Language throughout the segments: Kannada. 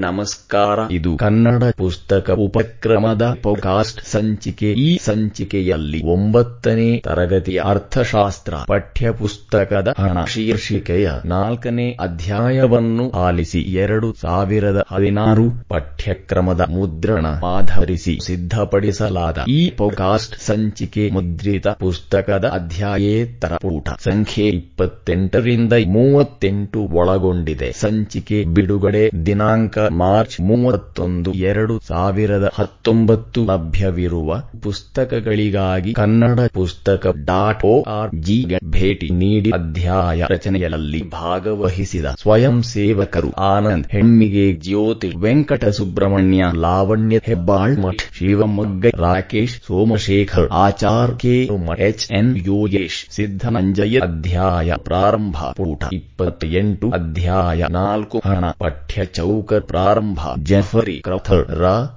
ನಮಸ್ಕಾರ. ಇದು ಕನ್ನಡ ಪುಸ್ತಕ ಉಪಕ್ರಮದ ಪೋಕಾಸ್ಟ್ ಸಂಚಿಕೆ. ಈ ಸಂಚಿಕೆಯಲ್ಲಿ ಒಂಬತ್ತನೇ ತರಗತಿಯ ಅರ್ಥಶಾಸ್ತ್ರ ಪಠ್ಯಪುಸ್ತಕದ ಹಣ ಶೀರ್ಷಿಕೆಯ ನಾಲ್ಕನೇ ಅಧ್ಯಾಯವನ್ನು ಆಲಿಸಿ ಎರಡು ಸಾವಿರದ ಹದಿನಾರು ಪಠ್ಯಕ್ರಮದ ಮುದ್ರಣ ಆಧರಿಸಿ ಸಿದ್ಧಪಡಿಸಲಾದ ಈ ಪೋಕಾಸ್ಟ್ ಸಂಚಿಕೆ ಮುದ್ರಿತ ಪುಸ್ತಕದ ಅಧ್ಯಾಯೇತರ ತರಪೂಟ ಸಂಖ್ಯೆ ಇಪ್ಪತ್ತೆಂಟರಿಂದ ಮೂವತ್ತೆಂಟು ಒಳಗೊಂಡಿದೆ. ಸಂಚಿಕೆ ಬಿಡುಗಡೆ ದಿನಾಂಕ ಮಾರ್ಚ್ ಮೂವತ್ತೊಂದು ಎರಡು ಸಾವಿರದ ಹತ್ತೊಂಬತ್ತು ಲಭ್ಯವಿರುವ ಪುಸ್ತಕಗಳಿಗಾಗಿ ಕನ್ನಡ ಪುಸ್ತಕ ಡಾಟ್ ಓ ಆರ್ ಜಿಗೆ ಭೇಟಿ ನೀಡಿ ಅಧ್ಯಾಯ ರಚನೆಯಲ್ಲಿ ಭಾಗವಹಿಸಿದ ಸ್ವಯಂ ಸೇವಕರು Anand Hemmige Jyothi Venkata Subrahmanya Lavanya Hebbal Math Shivamogga Rakesh Somashekar Achar K H N Yogesh Siddananjaya ಅಧ್ಯಾಯ ಪ್ರಾರಂಭ ಪೂಟ ಇಪ್ಪತ್ತೆಂಟು ಅಧ್ಯಾಯ ನಾಲ್ಕು ಹಣ ಪಠ್ಯ ಚೌಕ ಪ್ರಾರಂಭ. ಜೆಫರಿ ಕ್ರಥರ್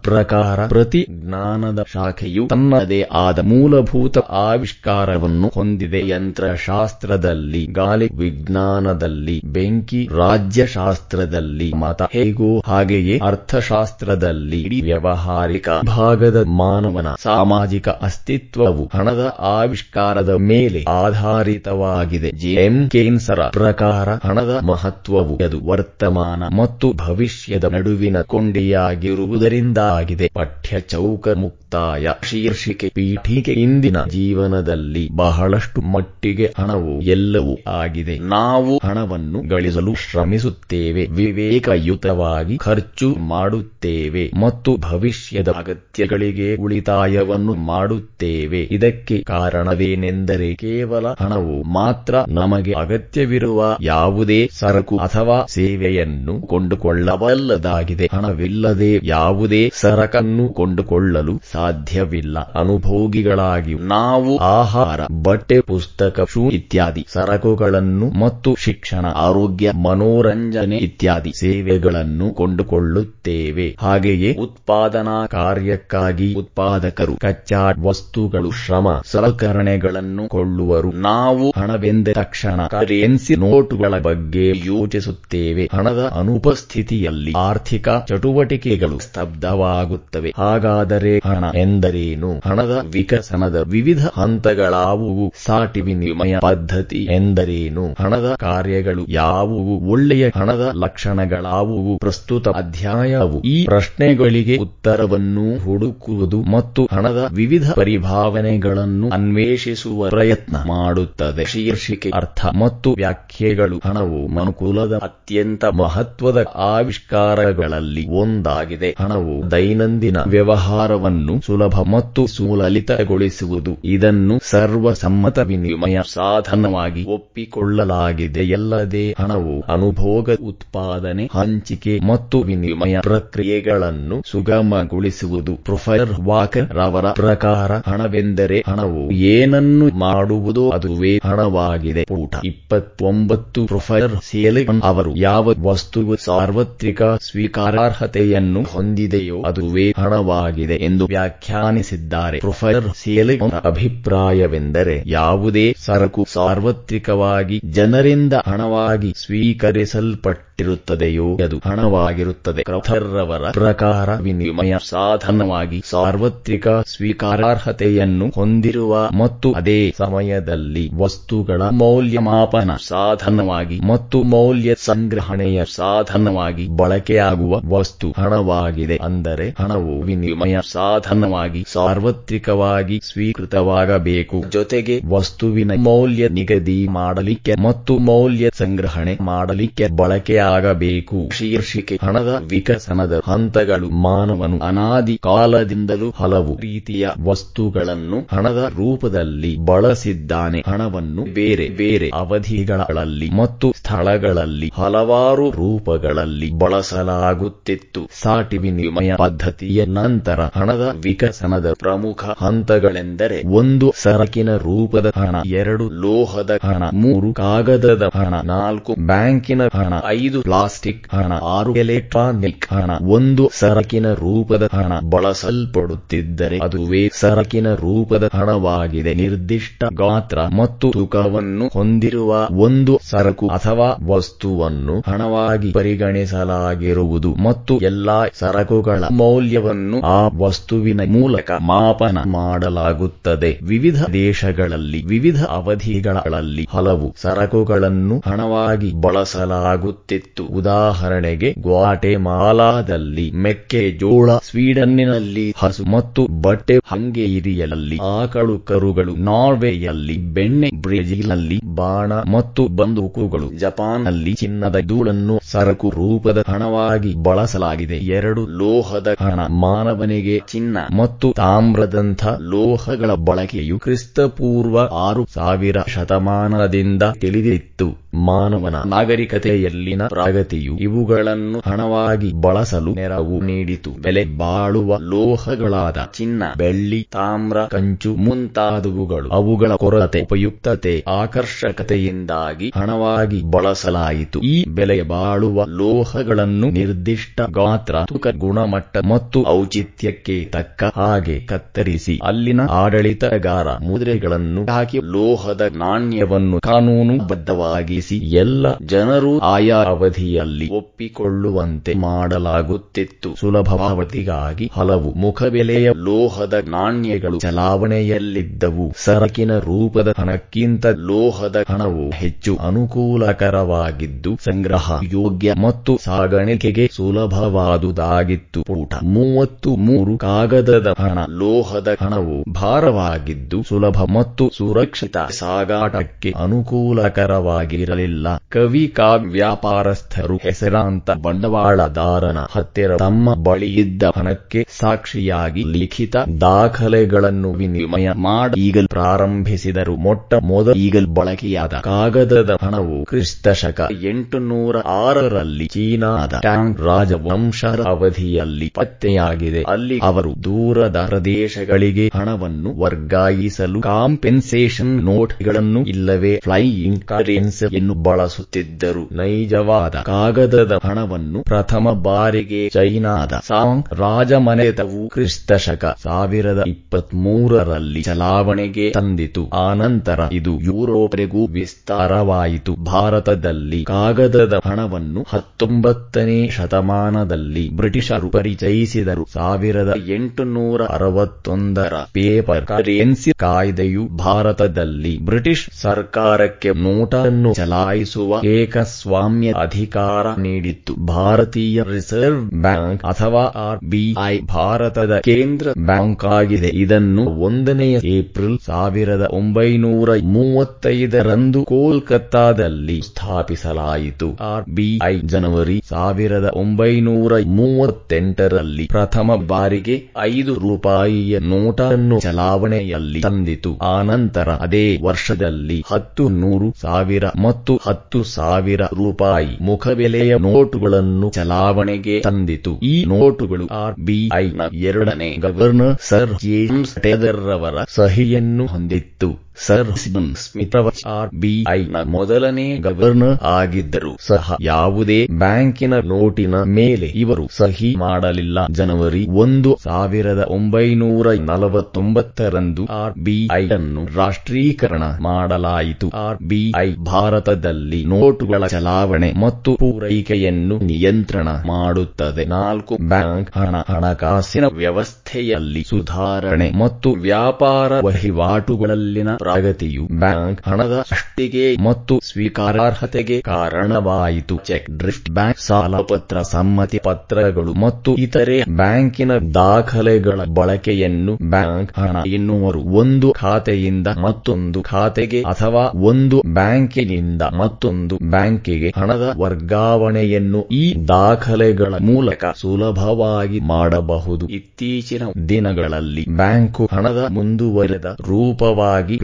ಪ್ರಕಾರ ಪ್ರತಿ ಜ್ಞಾನದ ಶಾಖೆಯು ತನ್ನದೇ ಆದ ಮೂಲಭೂತ ಆವಿಷ್ಕಾರವನ್ನು ಹೊಂದಿದೆ. ಯಂತ್ರಶಾಸ್ತ್ರದಲ್ಲಿ, ಗಾಳಿ ವಿಜ್ಞಾನದಲ್ಲಿ, ಬೆಂಕಿ ರಾಜ್ಯಶಾಸ್ತ್ರದಲ್ಲಿ, ಮತ ಹೇಗೋ ಹಾಗೆಯೇ ಅರ್ಥಶಾಸ್ತ್ರದಲ್ಲಿ, ಇಡೀ ವ್ಯವಹಾರಿಕ ಭಾಗದ ಮಾನವನ ಸಾಮಾಜಿಕ ಅಸ್ತಿತ್ವವು ಹಣದ ಆವಿಷ್ಕಾರದ ಮೇಲೆ ಆಧಾರಿತವಾಗಿದೆ. ಎಂ ಕೇನ್ಸರ ಪ್ರಕಾರ ಹಣದ ಮಹತ್ವವು ಅದು ವರ್ತಮಾನ ಮತ್ತು ಭವಿಷ್ಯದ ನಡುವಿನ ಕೊಂಡಿಯಾಗಿರುವುದರಿಂದಾಗಿದೆ ಪಠ್ಯ ಚೌಕ ಮುಕ್ತಾಯ. ಶೀರ್ಷಿಕೆ, ಪೀಠಿಕೆ ಇಂದಿನ ಜೀವನದಲ್ಲಿ ಬಹಳಷ್ಟು ಮಟ್ಟಿಗೆ ಹಣವು ಎಲ್ಲವೂ ಆಗಿದೆ. ನಾವು ಹಣವನ್ನು ಗಳಿಸಲು ಶ್ರಮಿಸುತ್ತೇವೆ. ವಿವೇಕಯುತವಾಗಿ ಖರ್ಚು ಮಾಡುತ್ತೇವೆ ಮತ್ತು ಭವಿಷ್ಯದ ಅಗತ್ಯಗಳಿಗೆ ಉಳಿತಾಯವನ್ನು ಮಾಡುತ್ತೇವೆ. ಇದಕ್ಕೆ ಕಾರಣವೇನೆಂದರೆ ಕೇವಲ ಹಣವು ಮಾತ್ರ ನಮಗೆ ಅಗತ್ಯವಿರುವ ಯಾವುದೇ ಸರಕು ಅಥವಾ ಸೇವೆಯನ್ನು ಕೊಂಡುಕೊಳ್ಳಬಲ್ಲದಾಗಿದೆ ಹಣವಿಲ್ಲದೆ ಯಾವುದೇ ಸರಕನ್ನು ಕೊಂಡುಕೊಳ್ಳಲು ಸಾಧ್ಯವಿಲ್ಲ. ಅನುಭೋಗಿಗಳಾಗಿ ನಾವು ಆಹಾರ, ಬಟ್ಟೆ, ಪುಸ್ತಕ, ಶೂ ಇತ್ಯಾದಿ ಸರಕುಗಳನ್ನು ಮತ್ತು ಶಿಕ್ಷಣ, ಆರೋಗ್ಯ, ಮನೋರಂಜನೆ ಇತ್ಯಾದಿ ಸೇವೆಗಳನ್ನು ಕೊಂಡುಕೊಳ್ಳುತ್ತೇವೆ. ಹಾಗೆಯೇ ಉತ್ಪಾದನಾ ಕಾರ್ಯಕ್ಕಾಗಿ ಉತ್ಪಾದಕರು, ಕಚ್ಚಾ ವಸ್ತುಗಳು, ಶ್ರಮ, ಸಲಕರಣೆಗಳನ್ನು ಕೊಳ್ಳುವರು. ನಾವು ಹಣವೆಂದ ತಕ್ಷಣ ಕರೆನ್ಸಿ ನೋಟುಗಳ ಬಗ್ಗೆ ಯೋಚಿಸುತ್ತೇವೆ. ಹಣದ ಅನುಪಸ್ಥಿತಿಯಲ್ಲಿ ಆರ್ಥಿಕ ಚಟುವಟಿಕೆಗಳು ಸ್ತಬ್ಧವಾಗುತ್ತವೆ. ಹಾಗಾದರೆ ಹಣ ಎಂದರೇನು? ಹಣದ ವಿಕಸನದ ವಿವಿಧ ಹಂತಗಳಾವುವು? ಸಾಟಿ ವಿನಿಮಯ ಪದ್ಧತಿ ಎಂದರೇನು? ಹಣದ ಕಾರ್ಯಗಳು ಯಾವುವು? ಒಳ್ಳೆಯ ಹಣದ ಲಕ್ಷಣಗಳಾವುವು? ಪ್ರಸ್ತುತ ಅಧ್ಯಾಯವು ಈ ಪ್ರಶ್ನೆಗಳಿಗೆ ಉತ್ತರವನ್ನು ಹುಡುಕುವುದು ಮತ್ತು ಹಣದ ವಿವಿಧ ಪರಿಭಾವನೆಗಳನ್ನು ಅನ್ವೇಷಿಸುವ ಪ್ರಯತ್ನ ಮಾಡುತ್ತದೆ. ಶೀರ್ಷಿಕೆ ಅರ್ಥ ಮತ್ತು ವ್ಯಾಖ್ಯೆಗಳು ಹಣವು ಮನುಕುಲದ ಅತ್ಯಂತ ಮಹತ್ವದ ಆವಿಷ್ಕಾರಗಳಲ್ಲಿ ಒಂದಾಗಿದೆ. ಹಣವು ದೈನಂದಿನ ವ್ಯವಹಾರವನ್ನು ಸುಲಭ ಮತ್ತು ಸುಲಲಿತಗೊಳಿಸುವುದು. ಇದನ್ನು ಸರ್ವಸಮ್ಮತ ವಿನಿಮಯ ಸಾಧನವಾಗಿ ಒಪ್ಪಿಕೊಳ್ಳಲಾಗಿದೆ. ಎಲ್ಲದೆ ಹಣವು ಅನುಭೋಗ, ಉತ್ಪಾದನೆ, ಹಂಚಿಕೆ ಮತ್ತು ವಿನಿಮಯ ಪ್ರಕ್ರಿಯೆಗಳನ್ನು ಸುಗಮಗೊಳಿಸುವುದು. ಪ್ರೊಫೆಸರ್ ವಾಕರ್ ರವರ ಪ್ರಕಾರ ಹಣವೆಂದರೆ ಹಣವು ಏನನ್ನು ಮಾಡುವುದೋ ಅದುವೇ ಹಣವಾಗಿದೆ. ಪುಟ ಇಪ್ಪತ್ತೊಂಬತ್ತು ಪ್ರೊಫೆಸರ್ ಸೇಲೆ ಅವರು ಯಾವ ವಸ್ತುವು ಸಾರ್ವತ್ರಿಕ ಸ್ವೀಕಾರಾರ್ಹತೆಯನ್ನು ಹೊಂದಿದೆಯೋ ಅದುವೇ ಹಣವಾಗಿದೆ ಎಂದು ವ್ಯಾಖ್ಯಾನಿಸಿದ್ದಾರೆ. ಪ್ರೊಫೆಸರ್ ಸೇಲಿ ಅಭಿಪ್ರಾಯವೆಂದರೆ ಯಾವುದೇ ಸರಕು ಸಾರ್ವತ್ರಿಕವಾಗಿ ಜನರಿಂದ ಹಣವಾಗಿ ಸ್ವೀಕರಿಸಲ್ಪಟ್ಟಿರುತ್ತದೆಯೋ ಅದು ಹಣವಾಗಿರುತ್ತದೆ. ಕ್ರಥರ್ರವರ ಪ್ರಕಾರ ವಿನಿಮಯ ಸಾಧನವಾಗಿ ಸಾರ್ವತ್ರಿಕ ಸ್ವೀಕಾರಾರ್ಹತೆಯನ್ನು ಹೊಂದಿರುವ ಮತ್ತು ಅದೇ ಸಮಯದಲ್ಲಿ ವಸ್ತುಗಳ ಮೌಲ್ಯಮಾಪನ ಸಾಧನವಾಗಿ ಮತ್ತು ಮೌಲ್ಯ ಸಂಗ್ರಹಣೆಯ ಸಾಧನವಾಗಿ ಬಳಕೆಯಾಗುವ ವಸ್ತು ಹಣವಾಗಿದೆ. ಅಂದರೆ ಹಣವು ವಿನಿಮಯ ಸಾಧನವಾಗಿ ಸಾರ್ವತ್ರಿಕವಾಗಿ ಸ್ವೀಕೃತವಾಗಬೇಕು. ಜೊತೆಗೆ ವಸ್ತುವಿನ ಮೌಲ್ಯ ನಿಗದಿ ಮಾಡಲಿಕ್ಕೆ ಮತ್ತು ಮೌಲ್ಯ ಸಂಗ್ರಹಣೆ ಮಾಡಲಿಕ್ಕೆ ಬಳಕೆಯಾಗಬೇಕು. ಶೀರ್ಷಿಕೆ, ಹಣದ ವಿಕಸನದ ಹಂತಗಳು, ಮಾನವನು ಅನಾದಿ ಕಾಲದಿಂದಲೂ ಹಲವು ರೀತಿಯ ವಸ್ತುಗಳನ್ನು ಹಣದ ರೂಪದಲ್ಲಿ ಬಳಸಿದ್ದಾನೆ. ಹಣವನ್ನು ಬೇರೆ ಬೇರೆ ಅವಧಿಗಳಲ್ಲಿ ಮತ್ತು ಸ್ಥಳಗಳಲ್ಲಿ ಹಲವಾರು ರೂಪಗಳಲ್ಲಿ ಬಳಸಲಾಗುತ್ತಿತ್ತು ಸಾಟಿ ವಿನಿಮಯ ಪದ್ಧತಿಯ ನಂತರ ಹಣದ ವಿಕಸನದ ಪ್ರಮುಖ ಹಂತಗಳೆಂದರೆ ಒಂದು ಸರಕಿನ ರೂಪದ ಹಣ, ಎರಡು ಲೋಹದ ಹಣ, ಮೂರು ಕಾಗದದ ಹಣ, ನಾಲ್ಕು ಬ್ಯಾಂಕಿನ ಹಣ, ಐದು ಪ್ಲಾಸ್ಟಿಕ್ ಹಣ, ಆರು ಎಲೆಕ್ಟ್ರಾನಿಕ್ ಹಣ, ಒಂದು ಸರಕಿನ ರೂಪದ ಹಣ ಬಳಸಲ್ಪಡುತ್ತಿದ್ದರೆ ಅದುವೇ ಸರಕಿನ ರೂಪದ ಹಣವಾಗಿದೆ. ನಿರ್ದಿಷ್ಟ ಗಾತ್ರ ಮತ್ತು ತೂಕವನ್ನು ಹೊಂದಿರುವ ಒಂದು ಸರಕು ಅಥವಾ ವಸ್ತುವನ್ನು ಹಣವಾಗಿ ಪರಿಗಣಿಸಲಾಗಿರುತ್ತದೆ. ಆಗಿರುವುದು ಮತ್ತು ಎಲ್ಲಾ ಸರಕುಗಳ ಮೌಲ್ಯವನ್ನು ಆ ವಸ್ತುವಿನ ಮೂಲಕ ಮಾಪನ ಮಾಡಲಾಗುತ್ತದೆ. ವಿವಿಧ ದೇಶಗಳಲ್ಲಿ, ವಿವಿಧ ಅವಧಿಗಳಲ್ಲಿ ಹಲವು ಸರಕುಗಳನ್ನು ಹಣವಾಗಿ ಬಳಸಲಾಗುತ್ತಿತ್ತು. ಉದಾಹರಣೆಗೆ, ಗ್ವಾಟೆಮಾಲಾದಲ್ಲಿ ಮೆಕ್ಕೆಜೋಳ, ಸ್ವೀಡನ್ನಿನಲ್ಲಿ ಹಸು ಮತ್ತು ಬಟ್ಟೆ ಹಂಗೇರಿಯಲ್ಲಿ, ಆಕಳು ಕರುಗಳು ನಾರ್ವೆಯಲ್ಲಿ, ಬೆಣ್ಣೆ ಬ್ರೆಜಿಲ್ನಲ್ಲಿ ಬಾಣ ಮತ್ತು ಬಂದೂಕುಗಳು, ಜಪಾನ್ನಲ್ಲಿ ಚಿನ್ನದ ಧೂಳನ್ನು ಸರಕು ರೂಪದ ಹಣವಾಗಿ ಬಳಸಲಾಗಿದೆ. ಎರಡು ಲೋಹದ ಹಣ, ಮಾನವನಿಗೆ ಚಿನ್ನ ಮತ್ತು ತಾಮ್ರದಂಥ ಲೋಹಗಳ ಬಳಕೆಯು ಕ್ರಿಸ್ತಪೂರ್ವ ಆರು ಸಾವಿರ ಶತಮಾನದಿಂದ ತಿಳಿದಿತ್ತು. ಮಾನವನ ನಾಗರಿಕತೆಯಲ್ಲಿನ ಪ್ರಗತಿಯು ಇವುಗಳನ್ನು ಹಣವಾಗಿ ಬಳಸಲು ನೆರವು ನೀಡಿತು. ಬೆಲೆ ಬಾಳುವ ಲೋಹಗಳಾದ ಚಿನ್ನ, ಬೆಳ್ಳಿ, ತಾಮ್ರ, ಕಂಚು ಮುಂತಾದವುಗಳು ಅವುಗಳ ಕೊರತೆ, ಉಪಯುಕ್ತತೆ, ಆಕರ್ಷಕತೆಯಿಂದಾಗಿ ಹಣವಾಗಿ ಬಳಸಲಾಯಿತು. ಈ ಬೆಲೆ ಬಾಳುವ ಲೋಹಗಳನ್ನು ನಿರ್ದಿಷ್ಟ ಗಾತ್ರ, ತೂಕ, ಗುಣಮಟ್ಟ ಮತ್ತು ಔಚಿತ್ಯಕ್ಕೆ ತಕ್ಕ ಹಾಗೆ ಕತ್ತರಿಸಿ ಅಲ್ಲಿನ ಆಡಳಿತಗಾರ ಮುದ್ರೆಗಳನ್ನು ಹಾಕಿ ಲೋಹದ ನಾಣ್ಯವನ್ನು ಕಾನೂನುಬದ್ಧವಾಗಿಸಿ ಎಲ್ಲ ಜನರು ಆಯಾ ಅವಧಿಯಲ್ಲಿ ಒಪ್ಪಿಕೊಳ್ಳುವಂತೆ ಮಾಡಲಾಗುತ್ತಿತ್ತು. ಸುಲಭಾವತಿಗಾಗಿ ಹಲವು ಮುಖಬೆಲೆಯ ಲೋಹದ ನಾಣ್ಯಗಳು ಚಲಾವಣೆಯಲ್ಲಿದ್ದವು. ಸರಕಿನ ರೂಪದ ಹಣಕ್ಕಿಂತ ಲೋಹದ ಹಣವು ಹೆಚ್ಚು ಅನುಕೂಲಕರವಾಗಿದ್ದು, ಸಂಗ್ರಹ ಯೋಗ್ಯ ಮತ್ತು ಸಾಗಾಣಿಕೆಗೆ ಸುಲಭವಾದುದಾಗಿತ್ತು. ಪೂಟ ಮೂವತ್ತು ಮೂರು ಕಾಗದದ ಹಣ ಲೋಹದ ಹಣವು ಭಾರವಾಗಿದ್ದು, ಸುಲಭ ಮತ್ತು ಸುರಕ್ಷಿತ ಸಾಗಾಟಕ್ಕೆ ಅನುಕೂಲಕರವಾಗಿರಲಿಲ್ಲ ಕವಿ ಕಾಗ್ ವ್ಯಾಪಾರಸ್ಥರು, ಹೆಸರಾಂತ, ಬಂಡವಾಳದಾರನ ಹತ್ತಿರ ತಮ್ಮ ಬಳಿಯಿದ್ದ ಹಣಕ್ಕೆ ಸಾಕ್ಷಿಯಾಗಿ ಲಿಖಿತ ದಾಖಲೆಗಳನ್ನು ವಿನಿಮಯ ಮಾಡಿ ಈಗಲ್ ಪ್ರಾರಂಭಿಸಿದರು. ಮೊಟ್ಟ ಮೊದಲ ಈಗಲ್ ಬಳಕೆಯಾದ ಕಾಗದದ ಹಣವು ಕ್ರಿಸ್ತಶಕ ಎಂಟುನೂರ ಆರರಲ್ಲಿ ಚೀನಾದ ಟ್ಯಾಂಗ್ ರಾಜವಂಶರ ಅವಧಿಯಲ್ಲಿ ಪತ್ತೆಯಾಗಿದೆ. ಅಲ್ಲಿ ಅವರು ದೂರದ ಪ್ರದೇಶಗಳಿಗೆ ಹಣವನ್ನು ವರ್ಗಾಯಿಸಲು ಕಾಂಪೆನ್ಸೇಷನ್ ನೋಟ್ಗಳನ್ನು ಇಲ್ಲವೇ ಫ್ಲೈಯಿಂಗ್ ಕರೆನ್ಸಿಯನ್ನು ಬಳಸುತ್ತಿದ್ದರು. ನೈಜವಾದ ಕಾಗದದ ಹಣವನ್ನು ಪ್ರಥಮ ಬಾರಿಗೆ ಚೈನಾದ ಸಾಂಗ್ ರಾಜಮನೆತವು ಕ್ರಿಸ್ತಶಕ ಸಾವಿರದ ಇಪ್ಪತ್ಮೂರರಲ್ಲಿ ಚಲಾವಣೆಗೆ ತಂದಿತು. ಆನಂತರ ಇದು ಯುರೋಪ್ರೆಗೂ ವಿಸ್ತಾರವಾಯಿತು. ಭಾರತದಲ್ಲಿ ಕಾಗದದ ಹಣವನ್ನು ಹತ್ತೊಂಬತ್ತನೇ ಶತಮಾನದಲ್ಲಿ ಬ್ರಿಟಿಷರು ಪರಿಚಯಿಸಿದರು. ಸಾವಿರದ ಎಂಟುನೂರ ಅರವತ್ತೊಂದರ ಪೇಪರ್ ಕರೆನ್ಸಿ ಕಾಯ್ದೆಯು ಭಾರತದಲ್ಲಿ ಬ್ರಿಟಿಷ್ ಸರ್ಕಾರಕ್ಕೆ ನೋಟನ್ನು ಚಲಾಯಿಸುವ ಏಕಸ್ವಾಮ್ಯ ಅಧಿಕಾರ ನೀಡಿತ್ತು. ಭಾರತೀಯ ರಿಸರ್ವ್ ಬ್ಯಾಂಕ್ ಅಥವಾ ಆರ್ಬಿಐ ಭಾರತದ ಕೇಂದ್ರ ಬ್ಯಾಂಕ್ ಆಗಿದೆ. ಇದನ್ನು ಒಂದನೆಯ ಏಪ್ರಿಲ್ ಸಾವಿರದ ಒಂಬೈನೂರ ಮೂವತ್ತೈದರಂದು ಕೋಲ್ಕತ್ತಾದಲ್ಲಿ ಸ್ಥಾಪಿಸಲಾಯಿತು. ಆರ್ಬಿಐ ಜನವರಿ ಸಾವಿರದ ಒಂಬೈನೂರ ಮೂವತ್ತೆಂಟರಲ್ಲಿ ಪ್ರಥಮ ಬಾರಿಗೆ ಐದು ರೂಪಾಯಿಯ ನೋಟನ್ನು ಚಲಾವಣೆಯಲ್ಲಿ ತಂದಿತು. ಆನಂತರ ಅದೇ ವರ್ಷದಲ್ಲಿ ಹತ್ತು ನೂರು ಸಾವಿರ ಹತ್ತು ಸಾವಿರ ರೂಪಾಯಿ ಮುಖಬೆಲೆಯ ನೋಟುಗಳನ್ನು ಚಲಾವಣೆಗೆ ತಂದಿತು. ಈ ನೋಟುಗಳು ಆರ್ಬಿಐನ ಎರಡನೇ ಗವರ್ನರ್ ಸರ್ ಜೇಮ್ಸ್ ಟೇದರ್ ರವರ ಸಹಿಯನ್ನು ಹೊಂದಿತ್ತು. ಸರ್ ಸಿಬನ್ ಸ್ಮಿತ್ ಆರ್ಬಿಐನ ಮೊದಲನೇ ಗವರ್ನರ್ ಆಗಿದ್ದರು ಸಹ ಯಾವುದೇ ಬ್ಯಾಂಕಿನ ನೋಟಿನ ಮೇಲೆ ಇವರು ಸಹಿ ಮಾಡಲಿಲ್ಲ. ಜನವರಿ ಒಂದು ಸಾವಿರದ ಒಂಬೈನೂರ ನಲವತ್ತೊಂಬತ್ತರಂದು ಆರ್ಬಿಐ ಅನ್ನು ರಾಷ್ಟ್ರೀಕರಣ ಮಾಡಲಾಯಿತು. ಆರ್ಬಿಐ ಭಾರತದಲ್ಲಿ ನೋಟುಗಳ ಚಲಾವಣೆ ಮತ್ತು ಪೂರೈಕೆಯನ್ನು ನಿಯಂತ್ರಣ ಮಾಡುತ್ತದೆ. ನಾಲ್ಕು ಬ್ಯಾಂಕ್ ಹಣ, ಹಣಕಾಸಿನ ವ್ಯವಸ್ಥೆಯಲ್ಲಿ ಸುಧಾರಣೆ ಮತ್ತು ವ್ಯಾಪಾರ ವಹಿವಾಟುಗಳಲ್ಲಿನ ಪ್ರಗತಿಯು ಬ್ಯಾಂಕ್ ಹಣದ ಸೃಷ್ಟಿಗೆ ಮತ್ತು ಸ್ವೀಕಾರಾರ್ಹತೆಗೆ ಕಾರಣವಾಯಿತು. ಚೆಕ್, ಡ್ರಿಫ್ಟ್ ಬ್ಯಾಂಕ್ ಸಾಲಪತ್ರ ಸಮ್ಮತಿ ಪತ್ರಗಳು ಮತ್ತು ಇತರೆ ಬ್ಯಾಂಕಿನ ದಾಖಲೆಗಳ ಬಳಕೆಯನ್ನು ಬ್ಯಾಂಕ್ ಹಣ ಎನ್ನುವರು. ಒಂದು ಖಾತೆಯಿಂದ ಮತ್ತೊಂದು ಖಾತೆಗೆ ಅಥವಾ ಒಂದು ಬ್ಯಾಂಕಿನಿಂದ ಮತ್ತೊಂದು ಬ್ಯಾಂಕಿಗೆ ಹಣದ ವರ್ಗಾವಣೆಯನ್ನು ಈ ದಾಖಲೆಗಳ ಮೂಲಕ ಸುಲಭವಾಗಿ ಮಾಡಬಹುದು. ಇತ್ತೀಚಿನ ದಿನಗಳಲ್ಲಿ ಬ್ಯಾಂಕು ಹಣದ ಮುಂದುವರೆದ ರೂಪವಾಗಿ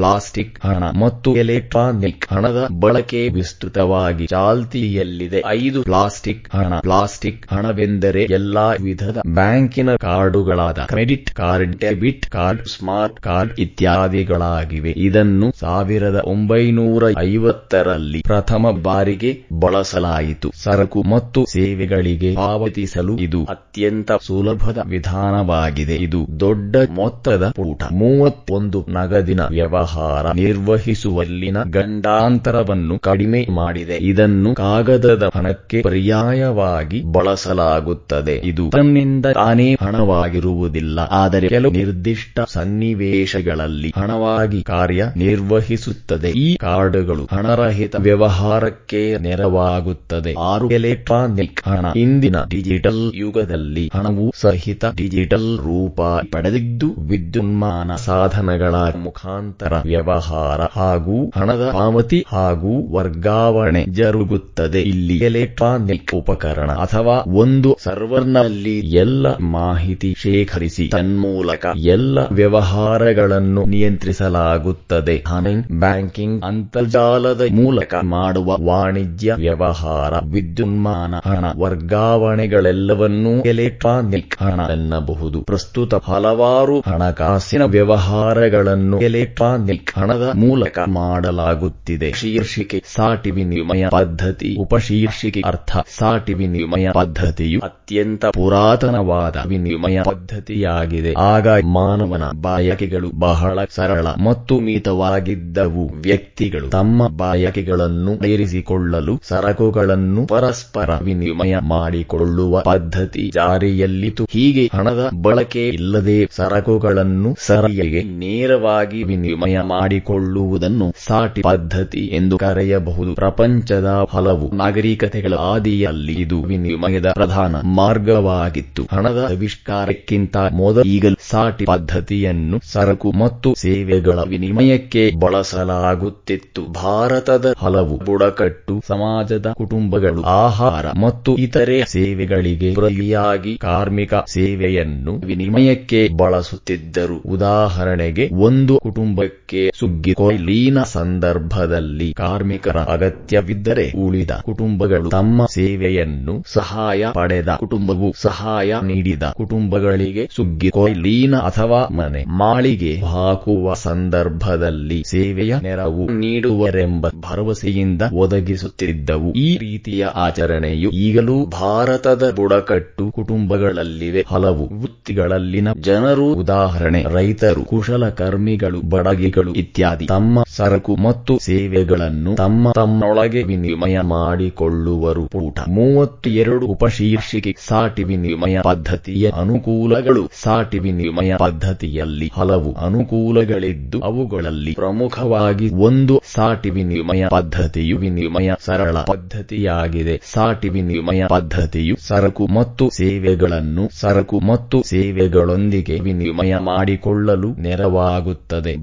ಹಣ ಮತ್ತು ಎಲೆಕ್ಟ್ರಾನಿಕ್ ಹಣದ ಬಳಕೆ ವಿಸ್ತೃತವಾಗಿ ಚಾಲ್ತಿಯಲ್ಲಿದೆ. ಐದು ಪ್ಲಾಸ್ಟಿಕ್ ಹಣ. ಪ್ಲಾಸ್ಟಿಕ್ ಹಣವೆಂದರೆ ಎಲ್ಲಾ ವಿಧದ ಬ್ಯಾಂಕಿನ ಕಾರ್ಡುಗಳಾದ credit card, debit card, smart card ಇತ್ಯಾದಿಗಳಾಗಿವೆ. ಇದನ್ನು ಸಾವಿರದ ಒಂಬೈನೂರ ಐವತ್ತರಲ್ಲಿ ಪ್ರಥಮ ಬಾರಿಗೆ ಬಳಸಲಾಯಿತು. ಸರಕು ಮತ್ತು ಸೇವೆಗಳಿಗೆ ಪಾವತಿಸಲು ಇದು ಅತ್ಯಂತ ಸುಲಭದ ವಿಧಾನವಾಗಿದೆ. ಇದು ದೊಡ್ಡ ಮೊತ್ತದ ಪೂಟ ಮೂವತ್ತೊಂದು ನಗದಿನ ವ್ಯವಹಾರ. ವ್ಯವಹಾರ ನಿರ್ವಹಿಸುವಲ್ಲಿನ ಗಂಡಾಂತರವನ್ನು ಕಡಿಮೆ ಮಾಡಿದೆ. ಇದನ್ನು ಕಾಗದದ ಹಣಕ್ಕೆ ಪರ್ಯಾಯವಾಗಿ ಬಳಸಲಾಗುತ್ತದೆ. ಇದು ತನ್ನಿಂದ ತಾನೇ ಹಣವಾಗಿರುವುದಿಲ್ಲ. ಆದರೆ ಕೆಲವು ನಿರ್ದಿಷ್ಟ ಸನ್ನಿವೇಶಗಳಲ್ಲಿ ಹಣವಾಗಿ ಕಾರ್ಯ ನಿರ್ವಹಿಸುತ್ತದೆ. ಈ ಕಾರ್ಡ್ಗಳು ಹಣರಹಿತ ವ್ಯವಹಾರಕ್ಕೆ ನೆರವಾಗುತ್ತದೆ. ಆರು ಎಲೆಕ್ಟ್ರಾನಿಕ್ ಹಣ. ಇಂದಿನ ಡಿಜಿಟಲ್ ಯುಗದಲ್ಲಿ ಹಣವು ಸಹಿತ ಡಿಜಿಟಲ್ ರೂಪ ಪಡೆದಿದ್ದು ವಿದ್ಯುನ್ಮಾನ ಸಾಧನಗಳ ಮುಖಾಂತರ ವ್ಯವಹಾರ ಹಾಗೂ ಹಣದ ಪಾವತಿ ಹಾಗೂ ವರ್ಗಾವಣೆ ಜರುಗುತ್ತದೆ. ಇಲ್ಲಿ ಎಲೆಕ್ಟ್ರಾನಿಕ್ ಉಪಕರಣ ಅಥವಾ ಒಂದು ಸರ್ವರ್ನಲ್ಲಿ ಎಲ್ಲ ಮಾಹಿತಿ ಶೇಖರಿಸಿ ತನ್ಮೂಲಕ ಎಲ್ಲ ವ್ಯವಹಾರಗಳನ್ನು ನಿಯಂತ್ರಿಸಲಾಗುತ್ತದೆ. ಹಣ ಬ್ಯಾಂಕಿಂಗ್ ಅಂತರ್ಜಾಲದ ಮೂಲಕ ಮಾಡುವ ವಾಣಿಜ್ಯ ವ್ಯವಹಾರ, ವಿದ್ಯುನ್ಮಾನ, ಹಣ ವರ್ಗಾವಣೆಗಳೆಲ್ಲವನ್ನೂ ಎಲೆಕ್ಟ್ರಾನಿಕ್ ಹಣ ಎನ್ನಬಹುದು. ಪ್ರಸ್ತುತ ಹಲವಾರು ಹಣಕಾಸಿನ ವ್ಯವಹಾರಗಳನ್ನು ಎಲೆಕ್ಟ್ರಾನಿಕ್ ಹಣದ ಮೂಲಕ ಮಾಡಲಾಗುತ್ತಿದೆ. ಶೀರ್ಷಿಕೆ ಸಾಟಿ ವಿನಿಮಯ ಪದ್ಧತಿ, ಉಪಶೀರ್ಷಿಕೆ ಅರ್ಥ ಸಾಟಿ ವಿನಿಮಯ ಪದ್ಧತಿಯು ಅತ್ಯಂತ ಪುರಾತನವಾದ ವಿನಿಮಯ ಪದ್ಧತಿಯಾಗಿದೆ. ಆಗ ಮಾನವನ ಬಾಯಕೆಗಳು ಬಹಳ ಸರಳ ಮತ್ತು ಮಿತವಾಗಿದ್ದವು. ವ್ಯಕ್ತಿಗಳು ತಮ್ಮ ಬಾಯಕೆಗಳನ್ನು ಸೇರಿಸಿಕೊಳ್ಳಲು ಸರಕುಗಳನ್ನು ಪರಸ್ಪರ ವಿನಿಮಯ ಮಾಡಿಕೊಳ್ಳುವ ಪದ್ಧತಿ ಜಾರಿಯಲ್ಲಿತು ಹೀಗೆ ಹಣದ ಬಳಕೆ ಇಲ್ಲದೆ ಸರಕುಗಳನ್ನು ಸರಿಯಗೆ ನೇರವಾಗಿ ವಿನಿಮಯ ಮಾಡಿಕೊಳ್ಳುವುದನ್ನು ಸಾಟಿ ಪದ್ಧತಿ ಎಂದು ಕರೆಯಬಹುದು. ಪ್ರಪಂಚದ ಹಲವು ನಾಗರಿಕತೆಗಳ ಆದಿಯಲ್ಲಿ ಇದು ವಿನಿಮಯದ ಪ್ರಧಾನ ಮಾರ್ಗವಾಗಿತ್ತು. ಹಣದ ಆವಿಷ್ಕಾರಕ್ಕಿಂತ ಮೊದಲು ಈಗಲೂ ಸಾಟಿ ಪದ್ಧತಿಯನ್ನು ಸರಕು ಮತ್ತು ಸೇವೆಗಳ ವಿನಿಮಯಕ್ಕೆ ಬಳಸಲಾಗುತ್ತಿತ್ತು. ಭಾರತದ ಹಲವು ಬುಡಕಟ್ಟು ಸಮಾಜದ ಕುಟುಂಬಗಳು ಆಹಾರ ಮತ್ತು ಇತರೆ ಸೇವೆಗಳಿಗೆ ಪ್ರತಿಯಾಗಿ ಕಾರ್ಮಿಕ ಸೇವೆಯನ್ನು ವಿನಿಮಯಕ್ಕೆ ಬಳಸುತ್ತಿದ್ದರು. ಉದಾಹರಣೆಗೆ ಒಂದು ಕುಟುಂಬಕ್ಕೆ ಸುಗ್ಗಿ ಕೊಯ್ಲಿನ ಸಂದರ್ಭದಲ್ಲಿ ಕಾರ್ಮಿಕರ ಅಗತ್ಯವಿದ್ದರೆ ಉಳಿದ ಕುಟುಂಬಗಳು ತಮ್ಮ ಸೇವೆಯನ್ನು ಸಹಾಯ ಪಡೆದ ಕುಟುಂಬವು ಸಹಾಯ ನೀಡಿದ ಕುಟುಂಬಗಳಿಗೆ ಸುಗ್ಗಿ ಕೊಯ್ಲಿನ ಅಥವಾ ಮನೆ ಮಾಳಿಗೆ ಹಾಕುವ ಸಂದರ್ಭದಲ್ಲಿ ಸೇವೆಯ ನೆರವು ನೀಡುವರೆಂಬ ಭರವಸೆಯಿಂದ ಒದಗಿಸುತ್ತಿದ್ದವು. ಈ ರೀತಿಯ ಆಚರಣೆಯು ಈಗಲೂ ಭಾರತದ ಬುಡಕಟ್ಟು ಕುಟುಂಬಗಳಲ್ಲಿವೆ. ಹಲವು ವೃತ್ತಿಗಳಲ್ಲಿನ ಜನರು, ಉದಾಹರಣೆ, ರೈತರು, ಕುಶಲಕರ್ಮಿಗಳು, ಬಡಗಿಗಳು ಇತ್ಯಾದಿ. ತಮ್ಮ ಸರಕು ಮತ್ತು ಸೇವೆಗಳನ್ನು ತಮ್ಮ ತಮ್ಮೊಳಗೆ ವಿನಿಮಯ ಮಾಡಿಕೊಳ್ಳುವರು. ಪೂಟ ಮೂವತ್ತು ಎರಡು ಉಪಶೀರ್ಷಿಕೆ ಸಾಟಿ ವಿನಿಮಯ ಪದ್ಧತಿಯ ಅನುಕೂಲಗಳು. ಸಾಟಿ ವಿನಿಮಯ ಪದ್ಧತಿಯಲ್ಲಿ ಹಲವು ಅನುಕೂಲಗಳಿದ್ದು ಅವುಗಳಲ್ಲಿ ಪ್ರಮುಖವಾಗಿ ಒಂದು ಸಾಟಿ ವಿನಿಮಯ ಪದ್ಧತಿಯು ವಿನಿಮಯ ಸರಳ ಪದ್ಧತಿಯಾಗಿದೆ. ಸಾಟಿ ವಿನಿಮಯ ಪದ್ಧತಿಯು ಸರಕು ಮತ್ತು ಸೇವೆಗಳನ್ನು ಸರಕು ಮತ್ತು ಸೇವೆಗಳೊಂದಿಗೆ ವಿನಿಮಯ ಮಾಡಿಕೊಳ್ಳಲು ನೆರವಾಗುತ್ತದೆ.